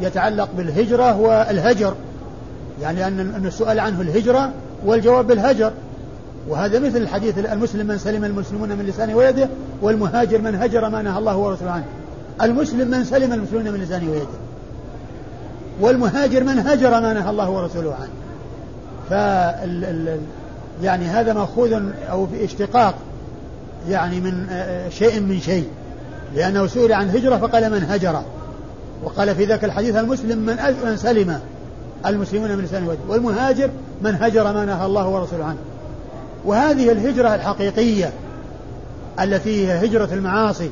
S2: يتعلق بالهجرة والهجر. يعني أن السؤال عنه الهجرة والجواب بالهجر. وهذا مثل الحديث المسلم من سلم المسلمون من لسانه ويده والمهاجر من هجر ما نهى الله ورسوله عنه. المسلم من سلم المسلمون من لسانه ويده. والمهاجر من هجر ما نهى الله ورسوله عنه. فال يعني هذا مأخوذ أو باشتقاق يعني من آه، شيء من شيء. لأنه سئل عن هجرة فقال من هجر. وقال في ذاك الحديث المسلم من من سلم المسلمون من لسانه ويده والمهاجر من هجر ما نهى الله ورسوله عنه. وهذه الهجرة الحقيقية التي هي هجرة المعاصي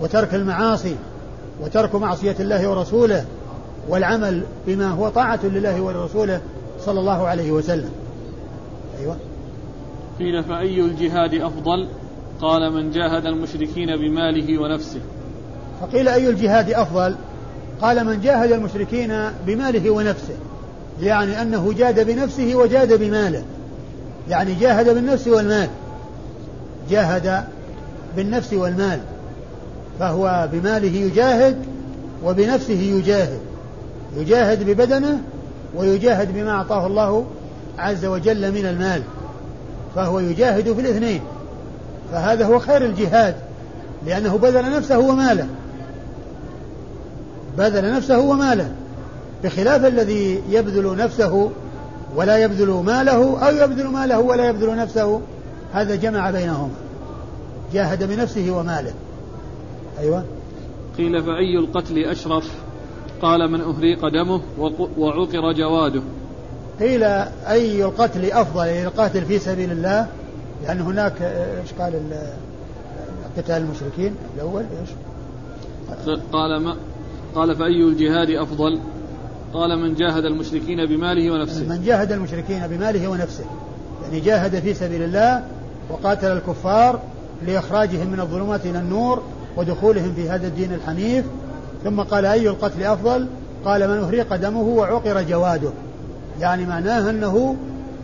S2: وترك المعاصي وترك معصية الله ورسوله والعمل بما هو طاعة لله ولرسوله صلى الله عليه وسلم. أيوة.
S1: قيل فأي الجهاد أفضل؟ قال من جاهد المشركين بماله ونفسه.
S2: فقيل أي الجهاد أفضل؟ قال من جاهد المشركين بماله ونفسه يعني أنه جاد بنفسه وجاد بماله. يعني جاهد بالنفس والمال. جاهد بالنفس والمال. فهو بماله يجاهد وبنفسه يجاهد. يجاهد ببدنه ويجاهد بما أعطاه الله عز وجل من المال. فهو يجاهد في الاثنين. فهذا هو خير الجهاد لأنه بذل نفسه وماله. بذل نفسه وماله بخلاف الذي يبذل نفسه ولا يبذل ماله أو يبذل ماله ولا يبذل نفسه هذا جمع بينهما جاهد بنفسه وماله. أيوة.
S1: قيل فأي القتل أشرف؟ قال من أهريق دمه وعقر جواده.
S2: قيل أي القتل أفضل للقاتل في سبيل الله لأن هناك إيش قال قتال المشركين الأول إيش؟
S1: قال ما قال فأي الجهاد أفضل؟ قال من جاهد المشركين بماله ونفسه.
S2: من جاهد المشركين بماله ونفسه. يعني جاهد في سبيل الله وقاتل الكفار لإخراجهم من الظلمات إلى النور ودخولهم في هذا الدين الحنيف. ثم قال أي القتل أفضل؟ قال من أهريق دمه وعقر جواده. يعني معناه أنه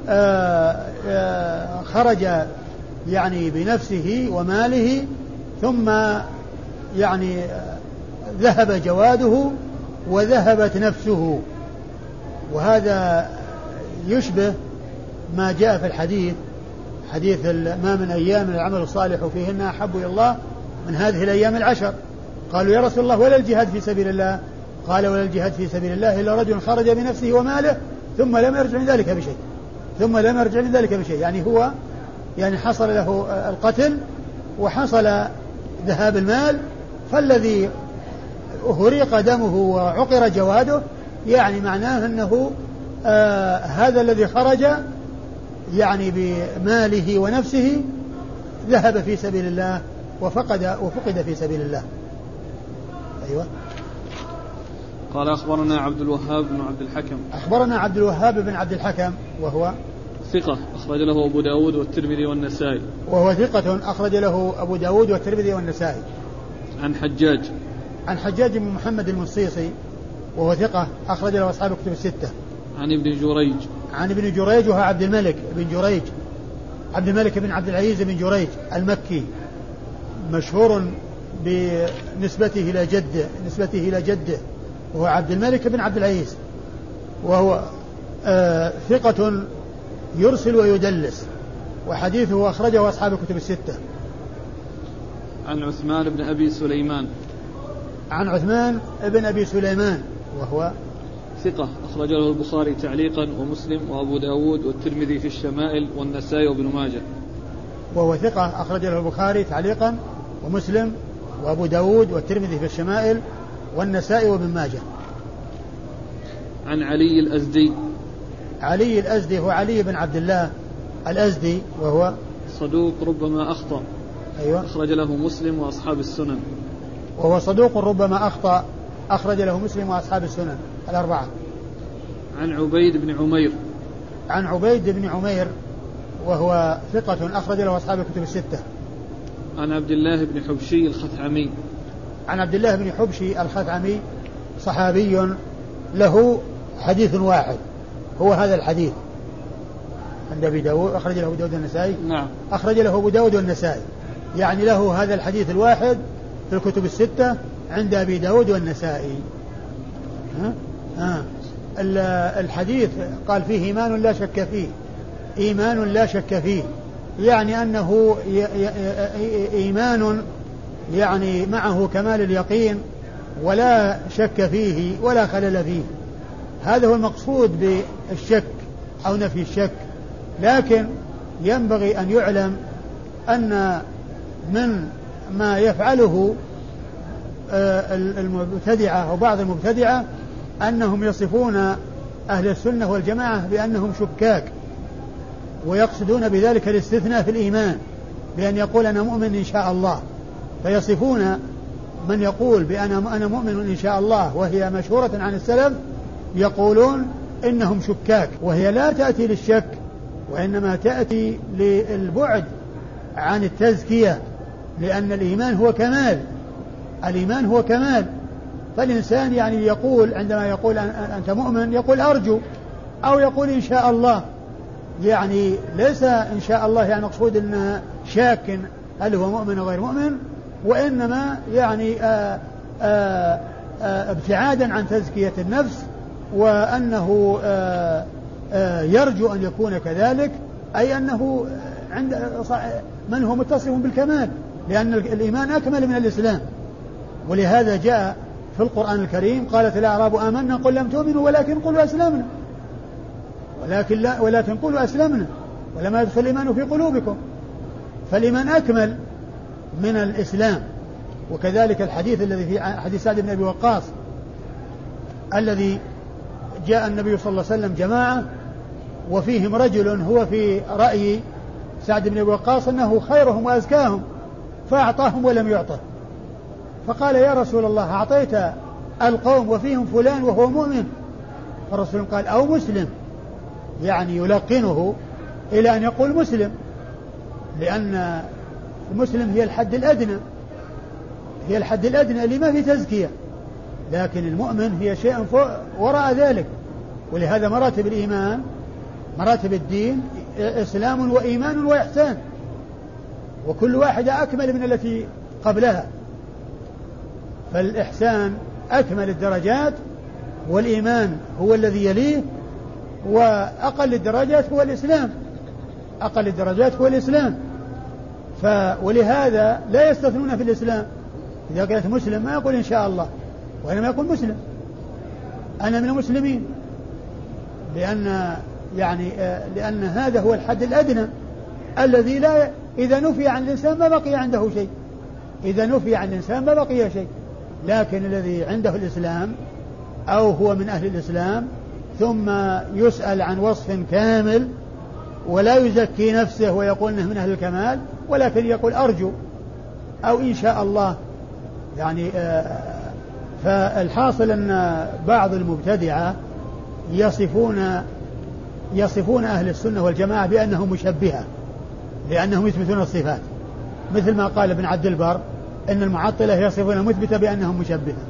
S2: آآ آه، آآ آه، خرج يعني بنفسه وماله ثم يعني ذهب جواده وذهبت نفسه. وهذا يشبه ما جاء في الحديث حديث ما من أيام العمل الصالح فيهن أحب إلى الله من هذه الأيام العشر. قالوا يا رسول الله ولا الجهاد في سبيل الله؟ قال ولا الجهاد في سبيل الله إلا رجل خرج بنفسه وماله ثم لم يرجع من ذلك بشيء. ثم لم يرجع من ذلك بشيء. يعني هو يعني حصل له القتل وحصل ذهاب المال فالذي أهريق دمه وعقر جواده يعني معناه أنه آه هذا الذي خرج يعني بماله ونفسه ذهب في سبيل الله وفقد وفقد في سبيل الله. أيوة.
S1: قال أخبرنا عبد الوهاب بن عبد الحكم.
S2: أخبرنا عبد الوهاب بن عبد الحكم وهو
S1: ثقة أخرج له أبو داود والترمذي والنسائي.
S2: وهو ثقة أخرج له أبو داود والترمذي والنسائي.
S1: عن حجاج.
S2: عن حجاج بن محمد المصيصي وهو ثقة أخرج له أصحاب الكتب الستة.
S1: عن ابن جريج.
S2: عن ابن جريج وهو عبد الملك بن جريج. عبد الملك بن عبد العزيز بن جريج المكي. مشهور بنسبته إلى جده نسبته إلى جده. وهو عبد الملك بن عبد العزيز. وهو آه ثقة يرسل ويدلس. وحديثه أخرجه أصحاب الكتب الستة.
S1: عن عثمان بن أبي سليمان.
S2: عن عثمان بن أبي سليمان وهو
S1: ثقة أخرج له البخاري تعليقا ومسلم وأبو داود والترمذي في الشمائل والنسائي وابن ماجه.
S2: وهو ثقة أخرج له البخاري تعليقا ومسلم وأبو داود والترمذي في الشمائل والنسائي وابن ماجه.
S1: عن علي الأزدي.
S2: علي الأزدي هو علي بن عبد الله الأزدي وهو
S1: صدوق ربما أخطأ.
S2: أيوة.
S1: أخرج له مسلم وأصحاب السنن.
S2: وهو صدوق ربما أخطأ أخرج له مسلم وأصحاب السنن الأربعة.
S1: عن عبيد بن عمير.
S2: عن عبيد بن عمير وهو ثقة أخرج له أصحاب الكتب الستة.
S1: عن عبد الله بن حبشي الخثعمي.
S2: عن عبد الله بن حبشي الخثعمي صحابي له حديث واحد هو هذا الحديث. عند أبي داود أخرج له أبو داود النسائي
S1: نعم.
S2: أخرج له أبو داود والنسائي. يعني له هذا الحديث الواحد في الكتب الستة عند أبي داود والنسائي. ها؟ ها. الحديث قال فيه إيمان لا شك فيه. إيمان لا شك فيه. يعني أنه إيمان يعني معه كمال اليقين ولا شك فيه ولا خلل فيه. هذا هو المقصود بالشك أو نفي الشك. لكن ينبغي أن يعلم أن من ما يفعله آه، المبتدعة أو بعض المبتدعة أنهم يصفون أهل السنة والجماعة بأنهم شكاك ويقصدون بذلك الاستثناء في الإيمان بأن يقول أنا مؤمن إن شاء الله. فيصفون من يقول بأن أنا مؤمن إن شاء الله وهي مشهورة عن السلف يقولون إنهم شكاك وهي لا تأتي للشك وإنما تأتي للبعد عن التزكية. لأن الإيمان هو كمال. الإيمان هو كمال. فالإنسان يعني يقول عندما يقول أنت مؤمن يقول أرجو أو يقول إن شاء الله. يعني ليس إن شاء الله يعني مقصود أنه شاك هل هو مؤمن أو غير مؤمن وإنما يعني آآ آآ آآ ابتعادا عن تزكية النفس وأنه يرجو أن يكون كذلك أي أنه عند من هو متصف بالكمال؟ لأن الإيمان أكمل من الإسلام. ولهذا جاء في القرآن الكريم قالت الأعراب آمنا قل لم تؤمنوا ولكن قلوا أسلمنا. ولكن لا ولكن قولوا أسلمنا. ولما يدخل الإيمان في قلوبكم. فالإيمان أكمل من الإسلام. وكذلك الحديث الذي في حديث سعد بن أبي وقاص الذي جاء النبي صلى الله عليه وسلم جماعة وفيهم رجل هو في رأي سعد بن أبي وقاص أنه خيرهم وأزكاهم. فأعطاهم ولم يعطه. فقال يا رسول الله أعطيت القوم وفيهم فلان وهو مؤمن. فالرسول قال أو مسلم. يعني يلقنه إلى أن يقول مسلم لأن المسلم هي الحد الأدنى. هي الحد الأدنى اللي ما في تزكية. لكن المؤمن هي شيء فوق وراء ذلك. ولهذا مراتب الإيمان مراتب الدين إسلام وإيمان وإحسان. وكل واحدة أكمل من التي قبلها. فالإحسان أكمل الدرجات والإيمان هو الذي يليه وأقل الدرجات هو الإسلام. أقل الدرجات هو الإسلام. ف ولهذا لا يستثنون في الإسلام. إذا قالت مسلم ما يقول إن شاء الله وإنما يقول مسلم. أنا من المسلمين. لأن يعني لأن هذا هو الحد الأدنى الذي لا إذا نفي عن الإنسان ما بقي عنده شيء. إذا نفي عن الإنسان ما بقي شيء. لكن الذي عنده الإسلام أو هو من أهل الإسلام ثم يسأل عن وصف كامل ولا يزكي نفسه ويقول إنه من أهل الكمال ولكن يقول أرجو أو إن شاء الله. يعني فالحاصل أن بعض المبتدعة يصفون يصفون أهل السنة والجماعة بأنهم مشبهة. لأنهم يثبتون الصفات. مثل ما قال ابن عبد البر أن المعطلة يصفون المثبتة بأنهم مشبهة.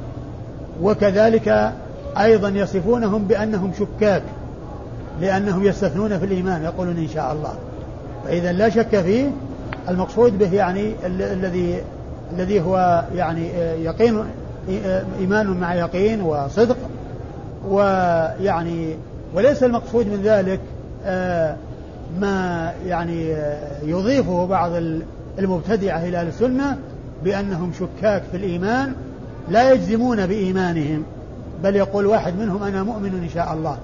S2: وكذلك أيضا يصفونهم بأنهم شكاك لأنهم يستثنون في الإيمان يقولون إن شاء الله. فإذا لا شك فيه المقصود به يعني الذي الذي هو يعني يقين إيمان مع يقين وصدق ويعني وليس المقصود من ذلك آه، ما يعني يضيفه بعض المبتدعة إلى السنة بأنهم شكاك في الإيمان لا يجزمون بإيمانهم بل يقول واحد منهم أنا مؤمن إن شاء الله.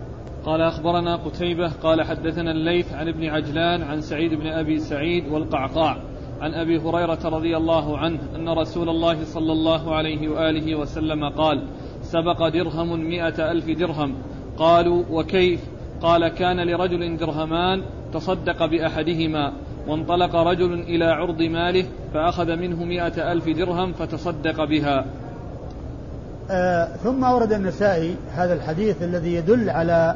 S1: قال أخبرنا قتيبة قال حدثنا الليث عن ابن عجلان عن سعيد بن أبي سعيد والقعقاع عن أبي هريرة رضي الله عنه أن رسول الله صلى الله عليه وآله وسلم قال سبق درهم مئة ألف درهم. قالوا وكيف؟ قال كان لرجل درهمان تصدق بأحدهما وانطلق رجل إلى عرض ماله فأخذ منه مئة ألف درهم فتصدق بها.
S2: آه ثم أورد النسائي هذا الحديث الذي يدل على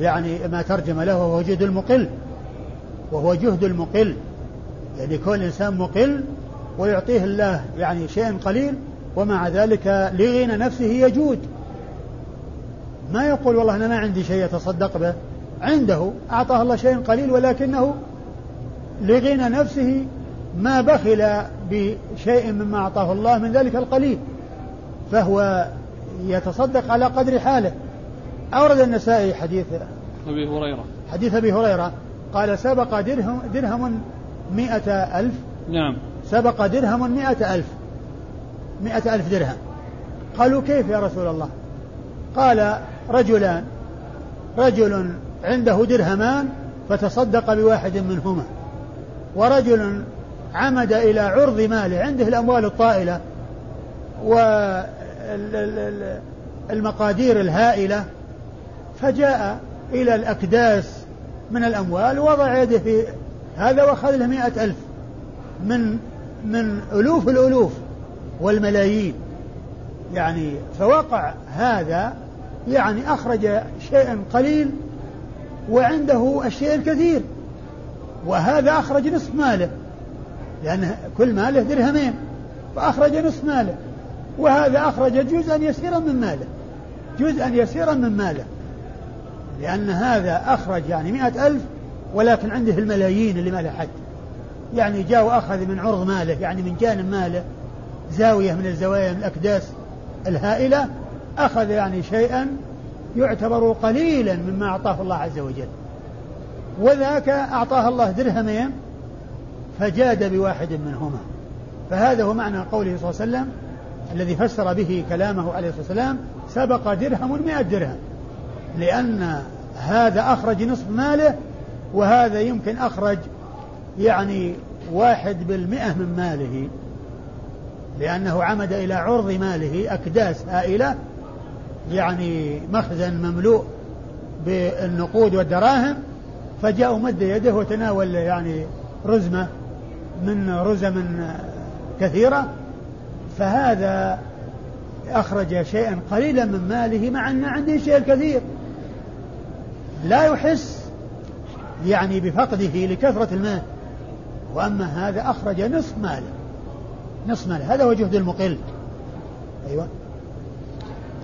S2: يعني ما ترجم له وهو جهد المقل وهو جهد المقل يعني كل إنسان مقل ويعطيه الله يعني شيء قليل ومع ذلك لغنى نفسه يجود. ما يقول والله أنا ما عندي شيء أتصدق به؟ عنده أعطاه الله شيء قليل ولكنه لغنى نفسه ما بخل بشيء مما أعطاه الله من ذلك القليل. فهو يتصدق على قدر حاله. أورد النسائي حديث
S1: أبي هريرة.
S2: حديث أبي هريرة. قال سبق درهم درهم مئة ألف.
S1: نعم.
S2: سبق درهم مئة ألف. مئة ألف درهم. قالوا كيف يا رسول الله؟ قال رجلان. رجل عنده درهمان فتصدق بواحد منهما. ورجل عمد إلى عرض ماله عنده الأموال الطائلة والمقادير الهائلة فجاء إلى الأكداس من الأموال ووضع يده في هذا وأخذ له مئة ألف من من ألوف الألوف والملايين. يعني فوقع هذا يعني أخرج شيئا قليل وعنده الشيء الكثير. وهذا أخرج نصف ماله. لأن كل ماله درهمين. فأخرج نصف ماله. وهذا أخرج جزءا يسيرا من ماله. جزءا يسيرا من ماله. لأن هذا أخرج يعني مئة ألف ولكن عنده الملايين اللي ما له حد. يعني جاء وأخذ من عرض ماله يعني من جانب ماله. زاوية من الزوايا من الأكداس الهائلة. أخذ يعني شيئا يعتبر قليلا مما أعطاه الله عز وجل. وذاك أعطاه الله درهمين فجاد بواحد منهما. فهذا هو معنى قوله صلى الله عليه وسلم الذي فسر به كلامه عليه الصلاة والسلام سبق درهم مئة درهم. لأن هذا أخرج نصف ماله وهذا يمكن أخرج يعني واحد بالمئة من ماله. لأنه عمد إلى عرض ماله أكداس هائلة يعني مخزن مملوء بالنقود والدراهم فجاء مد يده وتناول يعني رزمة من رزم كثيرة فهذا أخرج شيئا قليلا من ماله مع أن عنده شيء كثير. لا يحس يعني بفقده لكثرة المال. وأما هذا أخرج نصف ماله. نصف ماله. هذا هو جهد المقل. أيوة.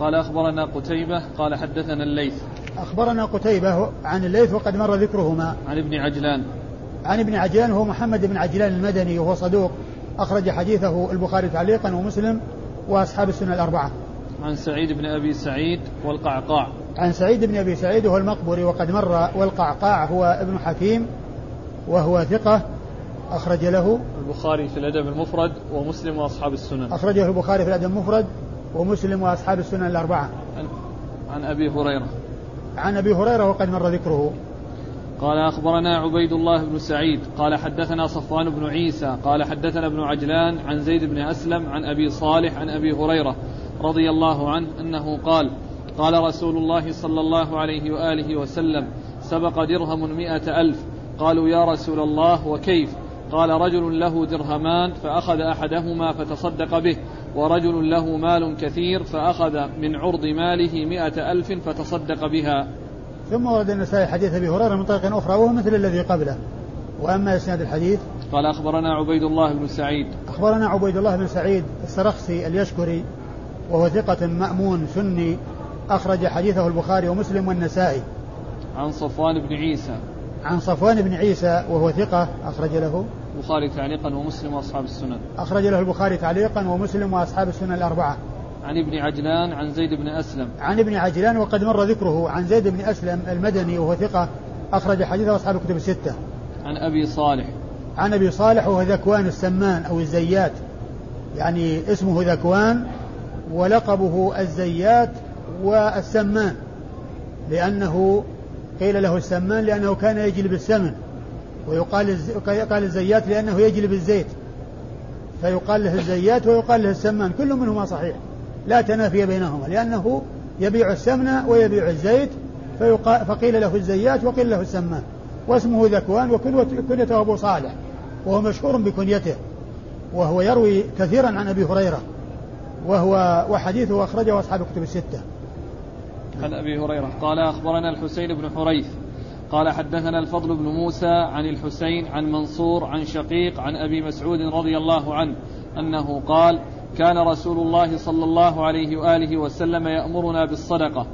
S1: قال أخبرنا قتيبة قال حدثنا الليث.
S2: أخبرنا قتيبة عن الليث وقد مر ذكرهما.
S1: عن ابن عجلان.
S2: عن ابن عجلان وهو محمد بن عجلان المدني وهو صدوق. أخرج حديثه البخاري تعليقا ومسلم وأصحاب السنة الأربعة.
S1: عن سعيد بن أبي سعيد والقعقاع.
S2: عن سعيد بن أبي سعيد وهو المقبري وقد مر والقعقاع هو ابن حكيم وهو ثقة. أخرج له
S1: البخاري في الأدب المفرد ومسلم وأصحاب السنن.
S2: أخرجه البخاري في الأدب المفرد. ومسلم وأصحاب السنن الأربعة.
S1: عن, أبي هريرة.
S2: عن أبي هريرة وقد مر ذكره.
S1: قال أخبرنا عبيد الله بن سعيد. قال حدثنا صفوان بن عيسى. قال حدثنا ابن عجلان عن زيد بن أسلم عن أبي صالح عن أبي هريرة رضي الله عنه أنه قال قال رسول الله صلى الله عليه وآله وسلم سبق درهم مئة ألف. قالوا يا رسول الله وكيف؟ قال رجل له درهمان فأخذ أحدهما فتصدق به. ورجل له مال كثير فأخذ من عرض ماله مئة ألف فتصدق بها.
S2: ثم ورد النسائي حديث أبي هريرة من طريق أخرى وهو مثل الذي قبله. وأما إسناد الحديث؟
S1: قال أخبرنا عبيد الله بن سعيد.
S2: أخبرنا عبيد الله بن سعيد السرخسي اليشكري وهو ثقة مأمون سني أخرج حديثه البخاري ومسلم والنسائي.
S1: عن صفوان بن عيسى.
S2: عن صفوان بن عيسى وهو ثقة أخرج له.
S1: البخاري تعليقا ومسلم وأصحاب السنن.
S2: أخرج له البخاري تعليقا ومسلم وأصحاب السنن الأربعة.
S1: عن ابن عجلان عن زيد بن أسلم.
S2: عن ابن عجلان وقد مر ذكره عن زيد بن أسلم المدني وهو ثقة أخرج حديثه أصحاب الكتب الستة.
S1: عن أبي صالح.
S2: عن أبي صالح وهو ذكوان السمان أو الزيات. يعني اسمه ذكوان ولقبه الزيات والسمان. لأنه قيل له السمان لأنه كان يجلب السمن. ويقال قال الزيات لأنه يجلب الزيت. فيقال له الزيات ويقال له السمان كل منهما صحيح. لا تنافي بينهما لأنه يبيع السمن ويبيع الزيت فقيل له الزيات وقيل له السمان. واسمه ذكوان وكنيته أبو صالح وهو مشهور بكنيته. وهو يروي كثيرا عن أبي هريرة وهو وحديثه أخرجه أصحاب الكتب الستة.
S1: عن أبي هريرة قال أخبرنا الحسين بن حريث قال حدثنا الفضل بن موسى عن الحسين عن منصور عن شقيق عن أبي مسعود رضي الله عنه أنه قال كان رسول الله صلى الله عليه وآله وسلم يأمرنا بالصدقة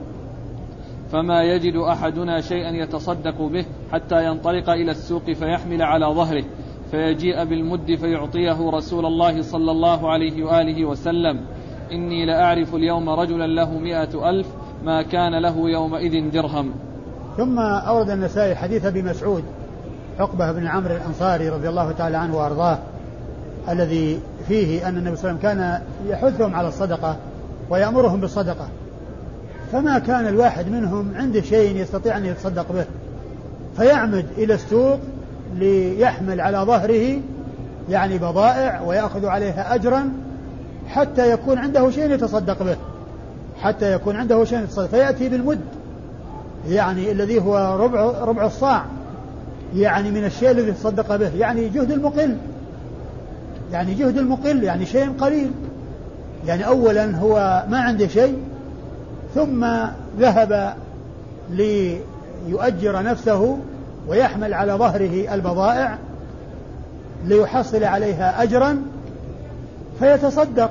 S1: فما يجد أحدنا شيئا يتصدق به حتى ينطلق إلى السوق فيحمل على ظهره فيجيء بالمد فيعطيه رسول الله صلى الله عليه وآله وسلم. إني لأعرف اليوم رجلا له مائه ألف ما كان له يومئذ درهم.
S2: ثم أورد النسائي حديث أبي مسعود عقبة بن عمرو الأنصاري رضي الله تعالى عنه وأرضاه الذي فيه أن النبي صلى الله عليه وسلم كان يحثهم على الصدقة ويأمرهم بالصدقة. فما كان الواحد منهم عنده شيء يستطيع أن يتصدق به فيعمد إلى السوق ليحمل على ظهره يعني بضائع ويأخذ عليها أجرا حتى يكون عنده شيء يتصدق به حتى يكون عنده شيء يتصدق. فيأتي بالمد يعني الذي هو ربع ربع الصاع يعني من الشيء الذي تصدق به يعني جهد المقل يعني جهد المقل يعني شيء قليل يعني أولا هو ما عنده شيء ثم ذهب ليؤجر نفسه ويحمل على ظهره البضائع ليحصل عليها أجرا فيتصدق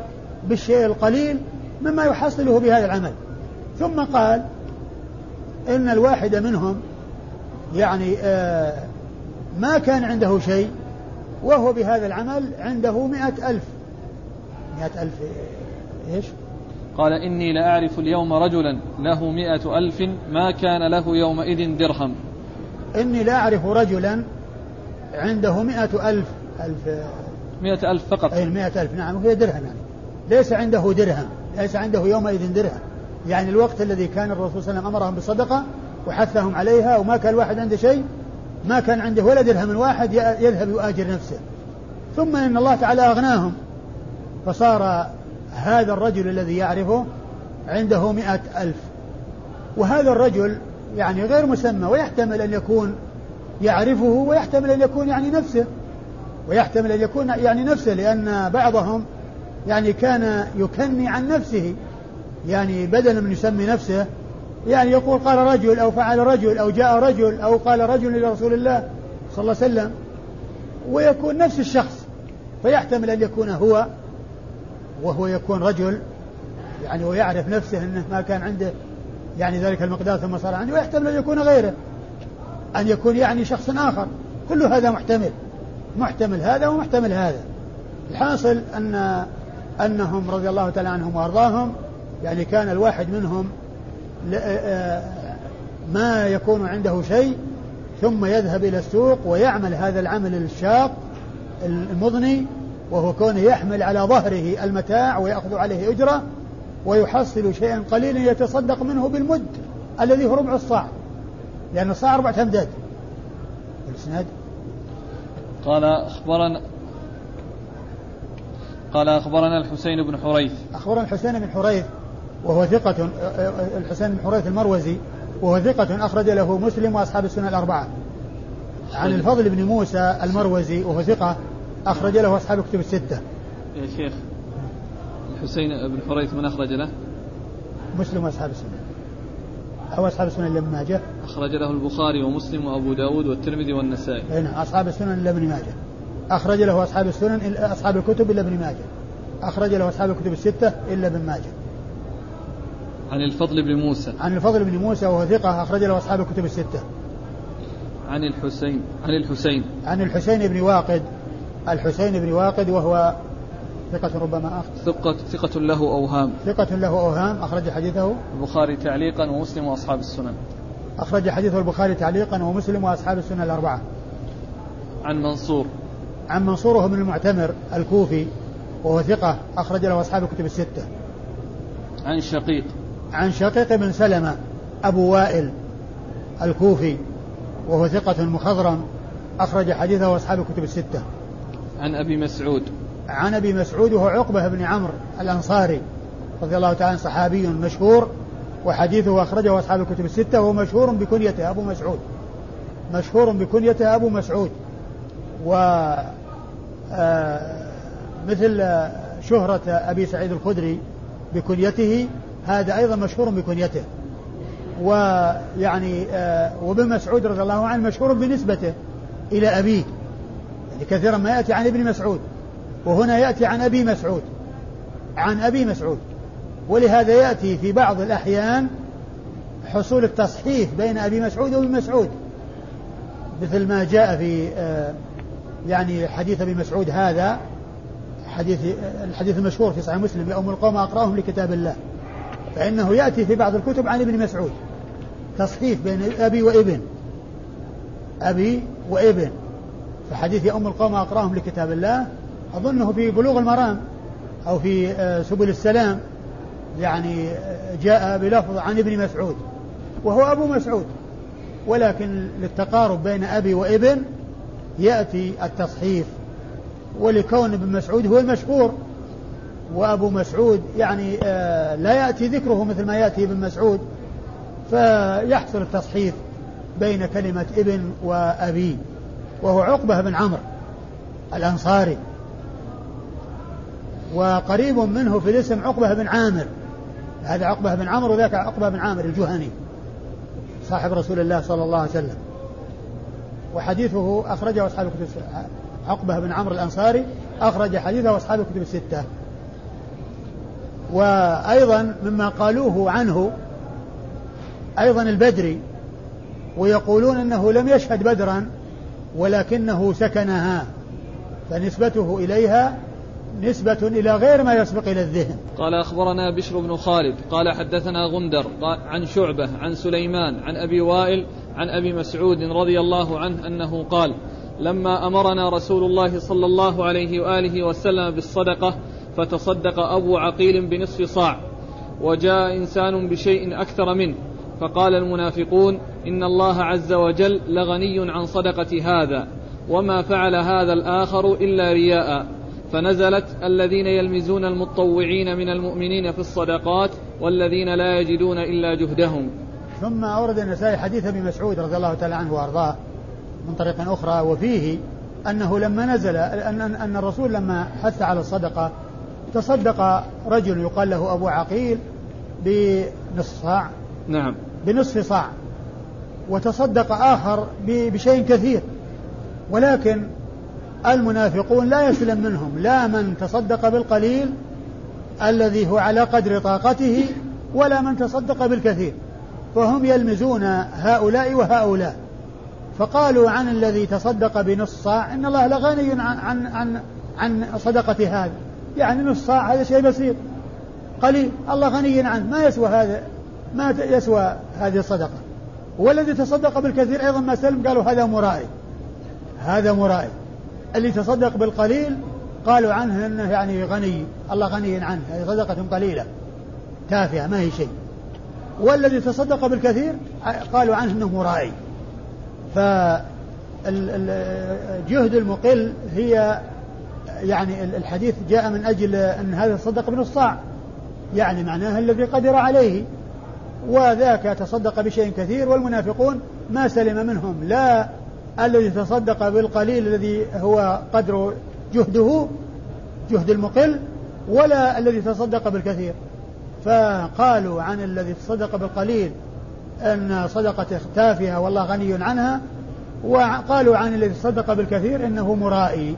S2: بالشيء القليل مما يحصله بهذا العمل. ثم قال إن الواحد منهم يعني آه ما كان عنده شيء وهو بهذا العمل عنده مئة ألف. مئة ألف إيش؟
S1: قال إني لأعرف اليوم رجلا له مئة ألف ما كان له يومئذ درهم.
S2: إني لأعرف رجلا عنده مئة ألف ألف
S1: مئة ألف فقط.
S2: أي مئة ألف نعم وهي درهم يعني. ليس عنده درهم ليس عنده يومئذ درهم. يعني الوقت الذي كان الرسول صلى الله عليه وسلم أمرهم بالصدقة وحثهم عليها وما كان الواحد عنده شيء ما كان عنده ولا درهم واحد يذهب يؤاجر نفسه. ثم إن الله تعالى أغناهم. فصار هذا الرجل الذي يعرفه عنده مئة ألف. وهذا الرجل يعني غير مسمى ويحتمل أن يكون يعرفه ويحتمل أن يكون يعني نفسه. ويحتمل أن يكون يعني نفسه لأن بعضهم يعني كان يكني عن نفسه. يعني بدلا من يسمي نفسه يعني يقول قال رجل أو فعل رجل أو جاء رجل أو قال رجل إلى رسول الله صلى الله عليه وسلم ويكون نفس الشخص فيحتمل أن يكون هو وهو يكون رجل يعني ويعرف نفسه أنه ما كان عنده يعني ذلك المقدار ثم صار عنده ويحتمل أن يكون غيره أن يكون يعني شخص آخر. كل هذا محتمل محتمل هذا ومحتمل هذا. الحاصل أن أنهم رضي الله تعالى عنهم وأرضاهم يعني كان الواحد منهم ما يكون عنده شيء ثم يذهب إلى السوق ويعمل هذا العمل الشاق المضني وهو كونه يحمل على ظهره المتاع ويأخذ عليه أجرة ويحصل شيئا قليلا يتصدق منه بالمد الذي هو ربع الصاع. لأن الصاع أربعة أمداد الإسناد
S1: قال أخبرنا قال أخبرنا الحسين بن حريث.
S2: أخبرنا الحسين بن حريث. وهو ثقة الحسين بن حريث المروزي وهو ثقة أخرج له مسلم وأصحاب السنة الأربعة. عن الفضل بن موسى المروزي وهو ثقة أخرج له أصحاب الكتب الستة.
S1: يا شيخ الحسين بن حريث من أخرج له؟
S2: مسلم وأصحاب السنة. أو أصحاب السنن لابن ماجه
S1: أخرج له البخاري ومسلم وأبو داود والترمذي والنسائي.
S2: أي نعم أصحاب السنن إلا ابن ماجه. أخرج له أصحاب السنن أصحاب الكتب إلا ابن ماجه. أخرج له أصحاب الكتب الستة إلا ابن ماجه.
S1: عن الفضل بن موسى.
S2: عن الفضل بن موسى وهو ثقة أخرج له أصحاب الكتب الستة.
S1: عن الحسين عن الحسين.
S2: عن الحسين بن واقد الحسين بن واقد وهو ثقة ربما أخت
S1: ثقة ثقة له أوهام.
S2: ثقة له أوهام أخرج حديثه.
S1: البخاري تعليقا ومسلم وأصحاب السنن.
S2: أخرج حديثه البخاري تعليقا ومسلم وأصحاب السنن الأربعة.
S1: عن منصور.
S2: عن منصور بن المعتمر الكوفي وهو ثقة أخرج له أصحاب الكتب الستة.
S1: عن شقيق.
S2: عن شقيق بن سلمة أبو وائل الكوفي وهو ثقة مخضرم أخرج حديثه أصحاب الكتب الستة.
S1: عن أبي مسعود.
S2: عن أبي مسعود وهو عقبة بن عمرو الأنصاري رضي الله تعالى صحابي مشهور وحديثه أخرجه أصحاب الكتب الستة وهو مشهور بكنيته أبو مسعود. مشهور بكنيته أبو مسعود. و آه، مثل شهرة أبي سعيد الخدري بكنيته هذا أيضا مشهور بكنيته. ويعني آه، وابن مسعود رضي الله عنه مشهور بنسبته إلى أبيه. يعني كثيرا ما يأتي عن ابن مسعود. وهنا يأتي عن أبي مسعود. عن أبي مسعود. ولهذا يأتي في بعض الأحيان حصول التصحيح بين أبي مسعود وابن مسعود. مثل ما جاء في آه، يعني حديث أبي مسعود هذا حديث الحديث المشهور في صحيح مسلم يوم القوم أقراهم لكتاب الله. فإنه يأتي في بعض الكتب عن ابن مسعود. تصحيف بين أبي وإبن. أبي وإبن. فحديث يوم القوم أقراهم لكتاب الله. أظنه في بلوغ المرام أو في آه، سبل السلام. يعني آه، جاء بلفظ عن ابن مسعود. وهو أبو مسعود. ولكن للتقارب بين أبي وإبن يأتي التصحيف ولكون ابن مسعود هو المشهور. وأبو مسعود يعني آه، لا يأتي ذكره مثل ما يأتي ابن مسعود فيحصل التصحيف بين كلمة ابن وأبي وهو عقبة بن عمرو الأنصاري وقريب منه في الاسم عقبة بن عامر. هذا عقبة بن عمرو وذاك عقبة بن عامر الجهني صاحب رسول الله صلى الله عليه وسلم. وحديثه أخرجه أصحاب الكتب عقبة بن عمرو الأنصاري أخرج حديثه أصحاب الكتب الستة. وأيضا مما قالوه عنه أيضا البدري ويقولون أنه لم يشهد بدرا ولكنه سكنها فنسبته إليها نسبة إلى غير ما يسبق إلى الذهن.
S1: قال أخبرنا بشر بن خالد قال حدثنا غندر عن شعبة عن سليمان عن أبي وائل عن أبي مسعود رضي الله عنه أنه قال لما أمرنا رسول الله صلى الله عليه وآله وسلم بالصدقة فتصدق أبو عقيل بنصف صاع وجاء إنسان بشيء أكثر منه فقال المنافقون إن الله عز وجل لغني عن صدقة هذا وما فعل هذا الآخر إلا رياء فنزلت الذين يلمزون المطوعين من المؤمنين في الصدقات والذين لا يجدون إلا جهدهم.
S2: ثم أورد النسائي حديث أبي مسعود رضي الله تعالى عنه وأرضاه من طريق أخرى وفيه أنه لما نزل أن, أن الرسول لما حث على الصدقة تصدق رجل يقال له أبو عقيل بنصف صاع.
S1: نعم.
S2: بنصف صاع. وتصدق آخر بشيء كثير. ولكن المنافقون لا يسلم منهم. لا من تصدق بالقليل الذي هو على قدر طاقته ولا من تصدق بالكثير. فهم يلمزون هؤلاء وهؤلاء. فقالوا عن الذي تصدق بنص صاع إن الله لغني عن عن عن, عن صدقة هذا يعني نص صاع هذا شيء بسيط. قليل. الله غني عنه. ما يسوى هذا ما يسوى هذه الصدقة. والذي تصدق بالكثير أيضا ما سلم قالوا هذا مرائي هذا مرائي اللي تصدق بالقليل قالوا عنه إنه يعني غني. الله غني عنه. هذه صدقة قليلة. تافهة ما هي شيء. والذي تصدق بالكثير قالوا عنه إنه مرائي فالجهد المقل هي يعني الحديث جاء من أجل أن هذا تصدق بنص صاع. يعني معناها الذي قدر عليه. وذاك تصدق بشيء كثير والمنافقون ما سلم منهم. لا الذي تصدق بالقليل الذي هو قدر جهده جهد المقل ولا الذي تصدق بالكثير. فقالوا عن الذي تصدق بالقليل أن صدقته تافهة والله غني عنها وقالوا عن الذي تصدق بالكثير إنه مرائي.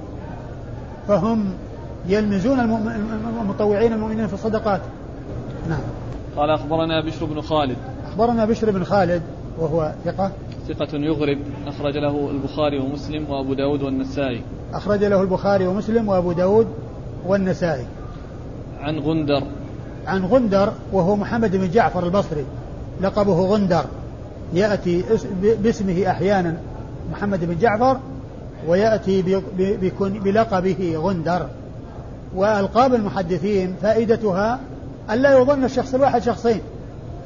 S2: فهم يلمزون المطوعين المؤمنين في الصدقات. نعم.
S1: قال أخبرنا بشر بن خالد.
S2: أخبرنا بشر بن خالد وهو ثقة.
S1: ثقة يغرب. أخرج له البخاري ومسلم وأبو داود والنسائي.
S2: أخرج له البخاري ومسلم وأبو داود والنسائي.
S1: عن غندر.
S2: عن غندر وهو محمد بن جعفر البصري. لقبه غندر. يأتي باسمه أحيانا محمد بن جعفر ويأتي بلقبه غندر. وألقاب المحدثين فائدتها ألا يظن الشخص الواحد شخصين.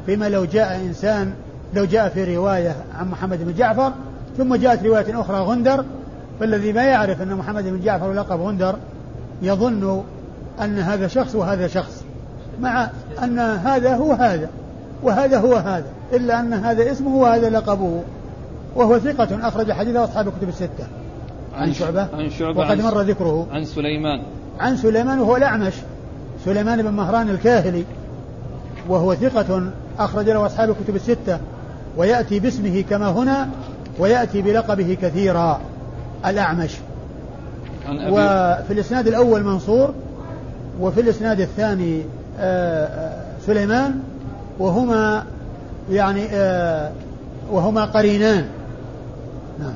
S2: فيما لو جاء إنسان لو جاء في رواية عن محمد بن جعفر ثم جاءت رواية أخرى غندر فالذي ما يعرف أن محمد بن جعفر لقب غندر يظن أن هذا شخص وهذا شخص مع أن هذا هو هذا وهذا هو هذا إلا أن هذا اسمه وهذا لقبه. وهو ثقة أخرج حديثه أصحاب الكتب الستة. عن شعبة؟
S1: عن شعبة
S2: وقد مر ذكره.
S1: عن سليمان.
S2: عن سليمان وهو الأعمش. سليمان بن مهران الكاهلي. وهو ثقة أخرج له أصحاب الكتب الستة. ويأتي باسمه كما هنا ويأتي بلقبه كثيرا. الأعمش. وفي الإسناد الأول منصور وفي الإسناد الثاني آه، آه، سليمان وهما يعني آه، وهما قرينان.
S1: نعم.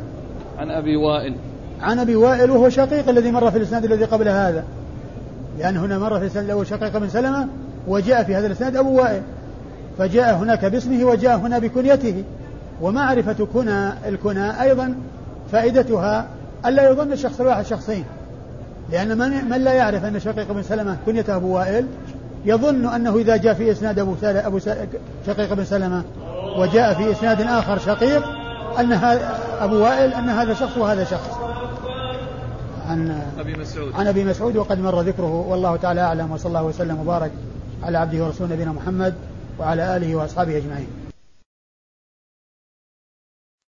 S1: عن أبي وائل.
S2: عن أبي وائل وهو شقيق الذي مر في الإسناد الذي قبل هذا. لأن هنا مر في الإسناد الأول شقيق بن سلمة وجاء في هذا الإسناد أبو وائل. فجاء هناك باسمه وجاء هنا بكنيته. ومعرفة كنى الكنى أيضا فائدتها ألا يظن الشخص الواحد شخصين. لأن من, من لا يعرف أن شقيق بن سلمة كنيته أبو وائل يظن أنه إذا جاء في إسناد أبو, أبو شقيق بن سلمة وجاء في إسناد آخر شقيق أن أبو وائل أن هذا شخص وهذا شخص. عن أبي مسعود. عن أبي مسعود وقد مر ذكره والله تعالى أعلم وصلى الله وسلم وبارك على عبده ورسوله نبينا محمد وعلى آله وأصحابه أجمعين.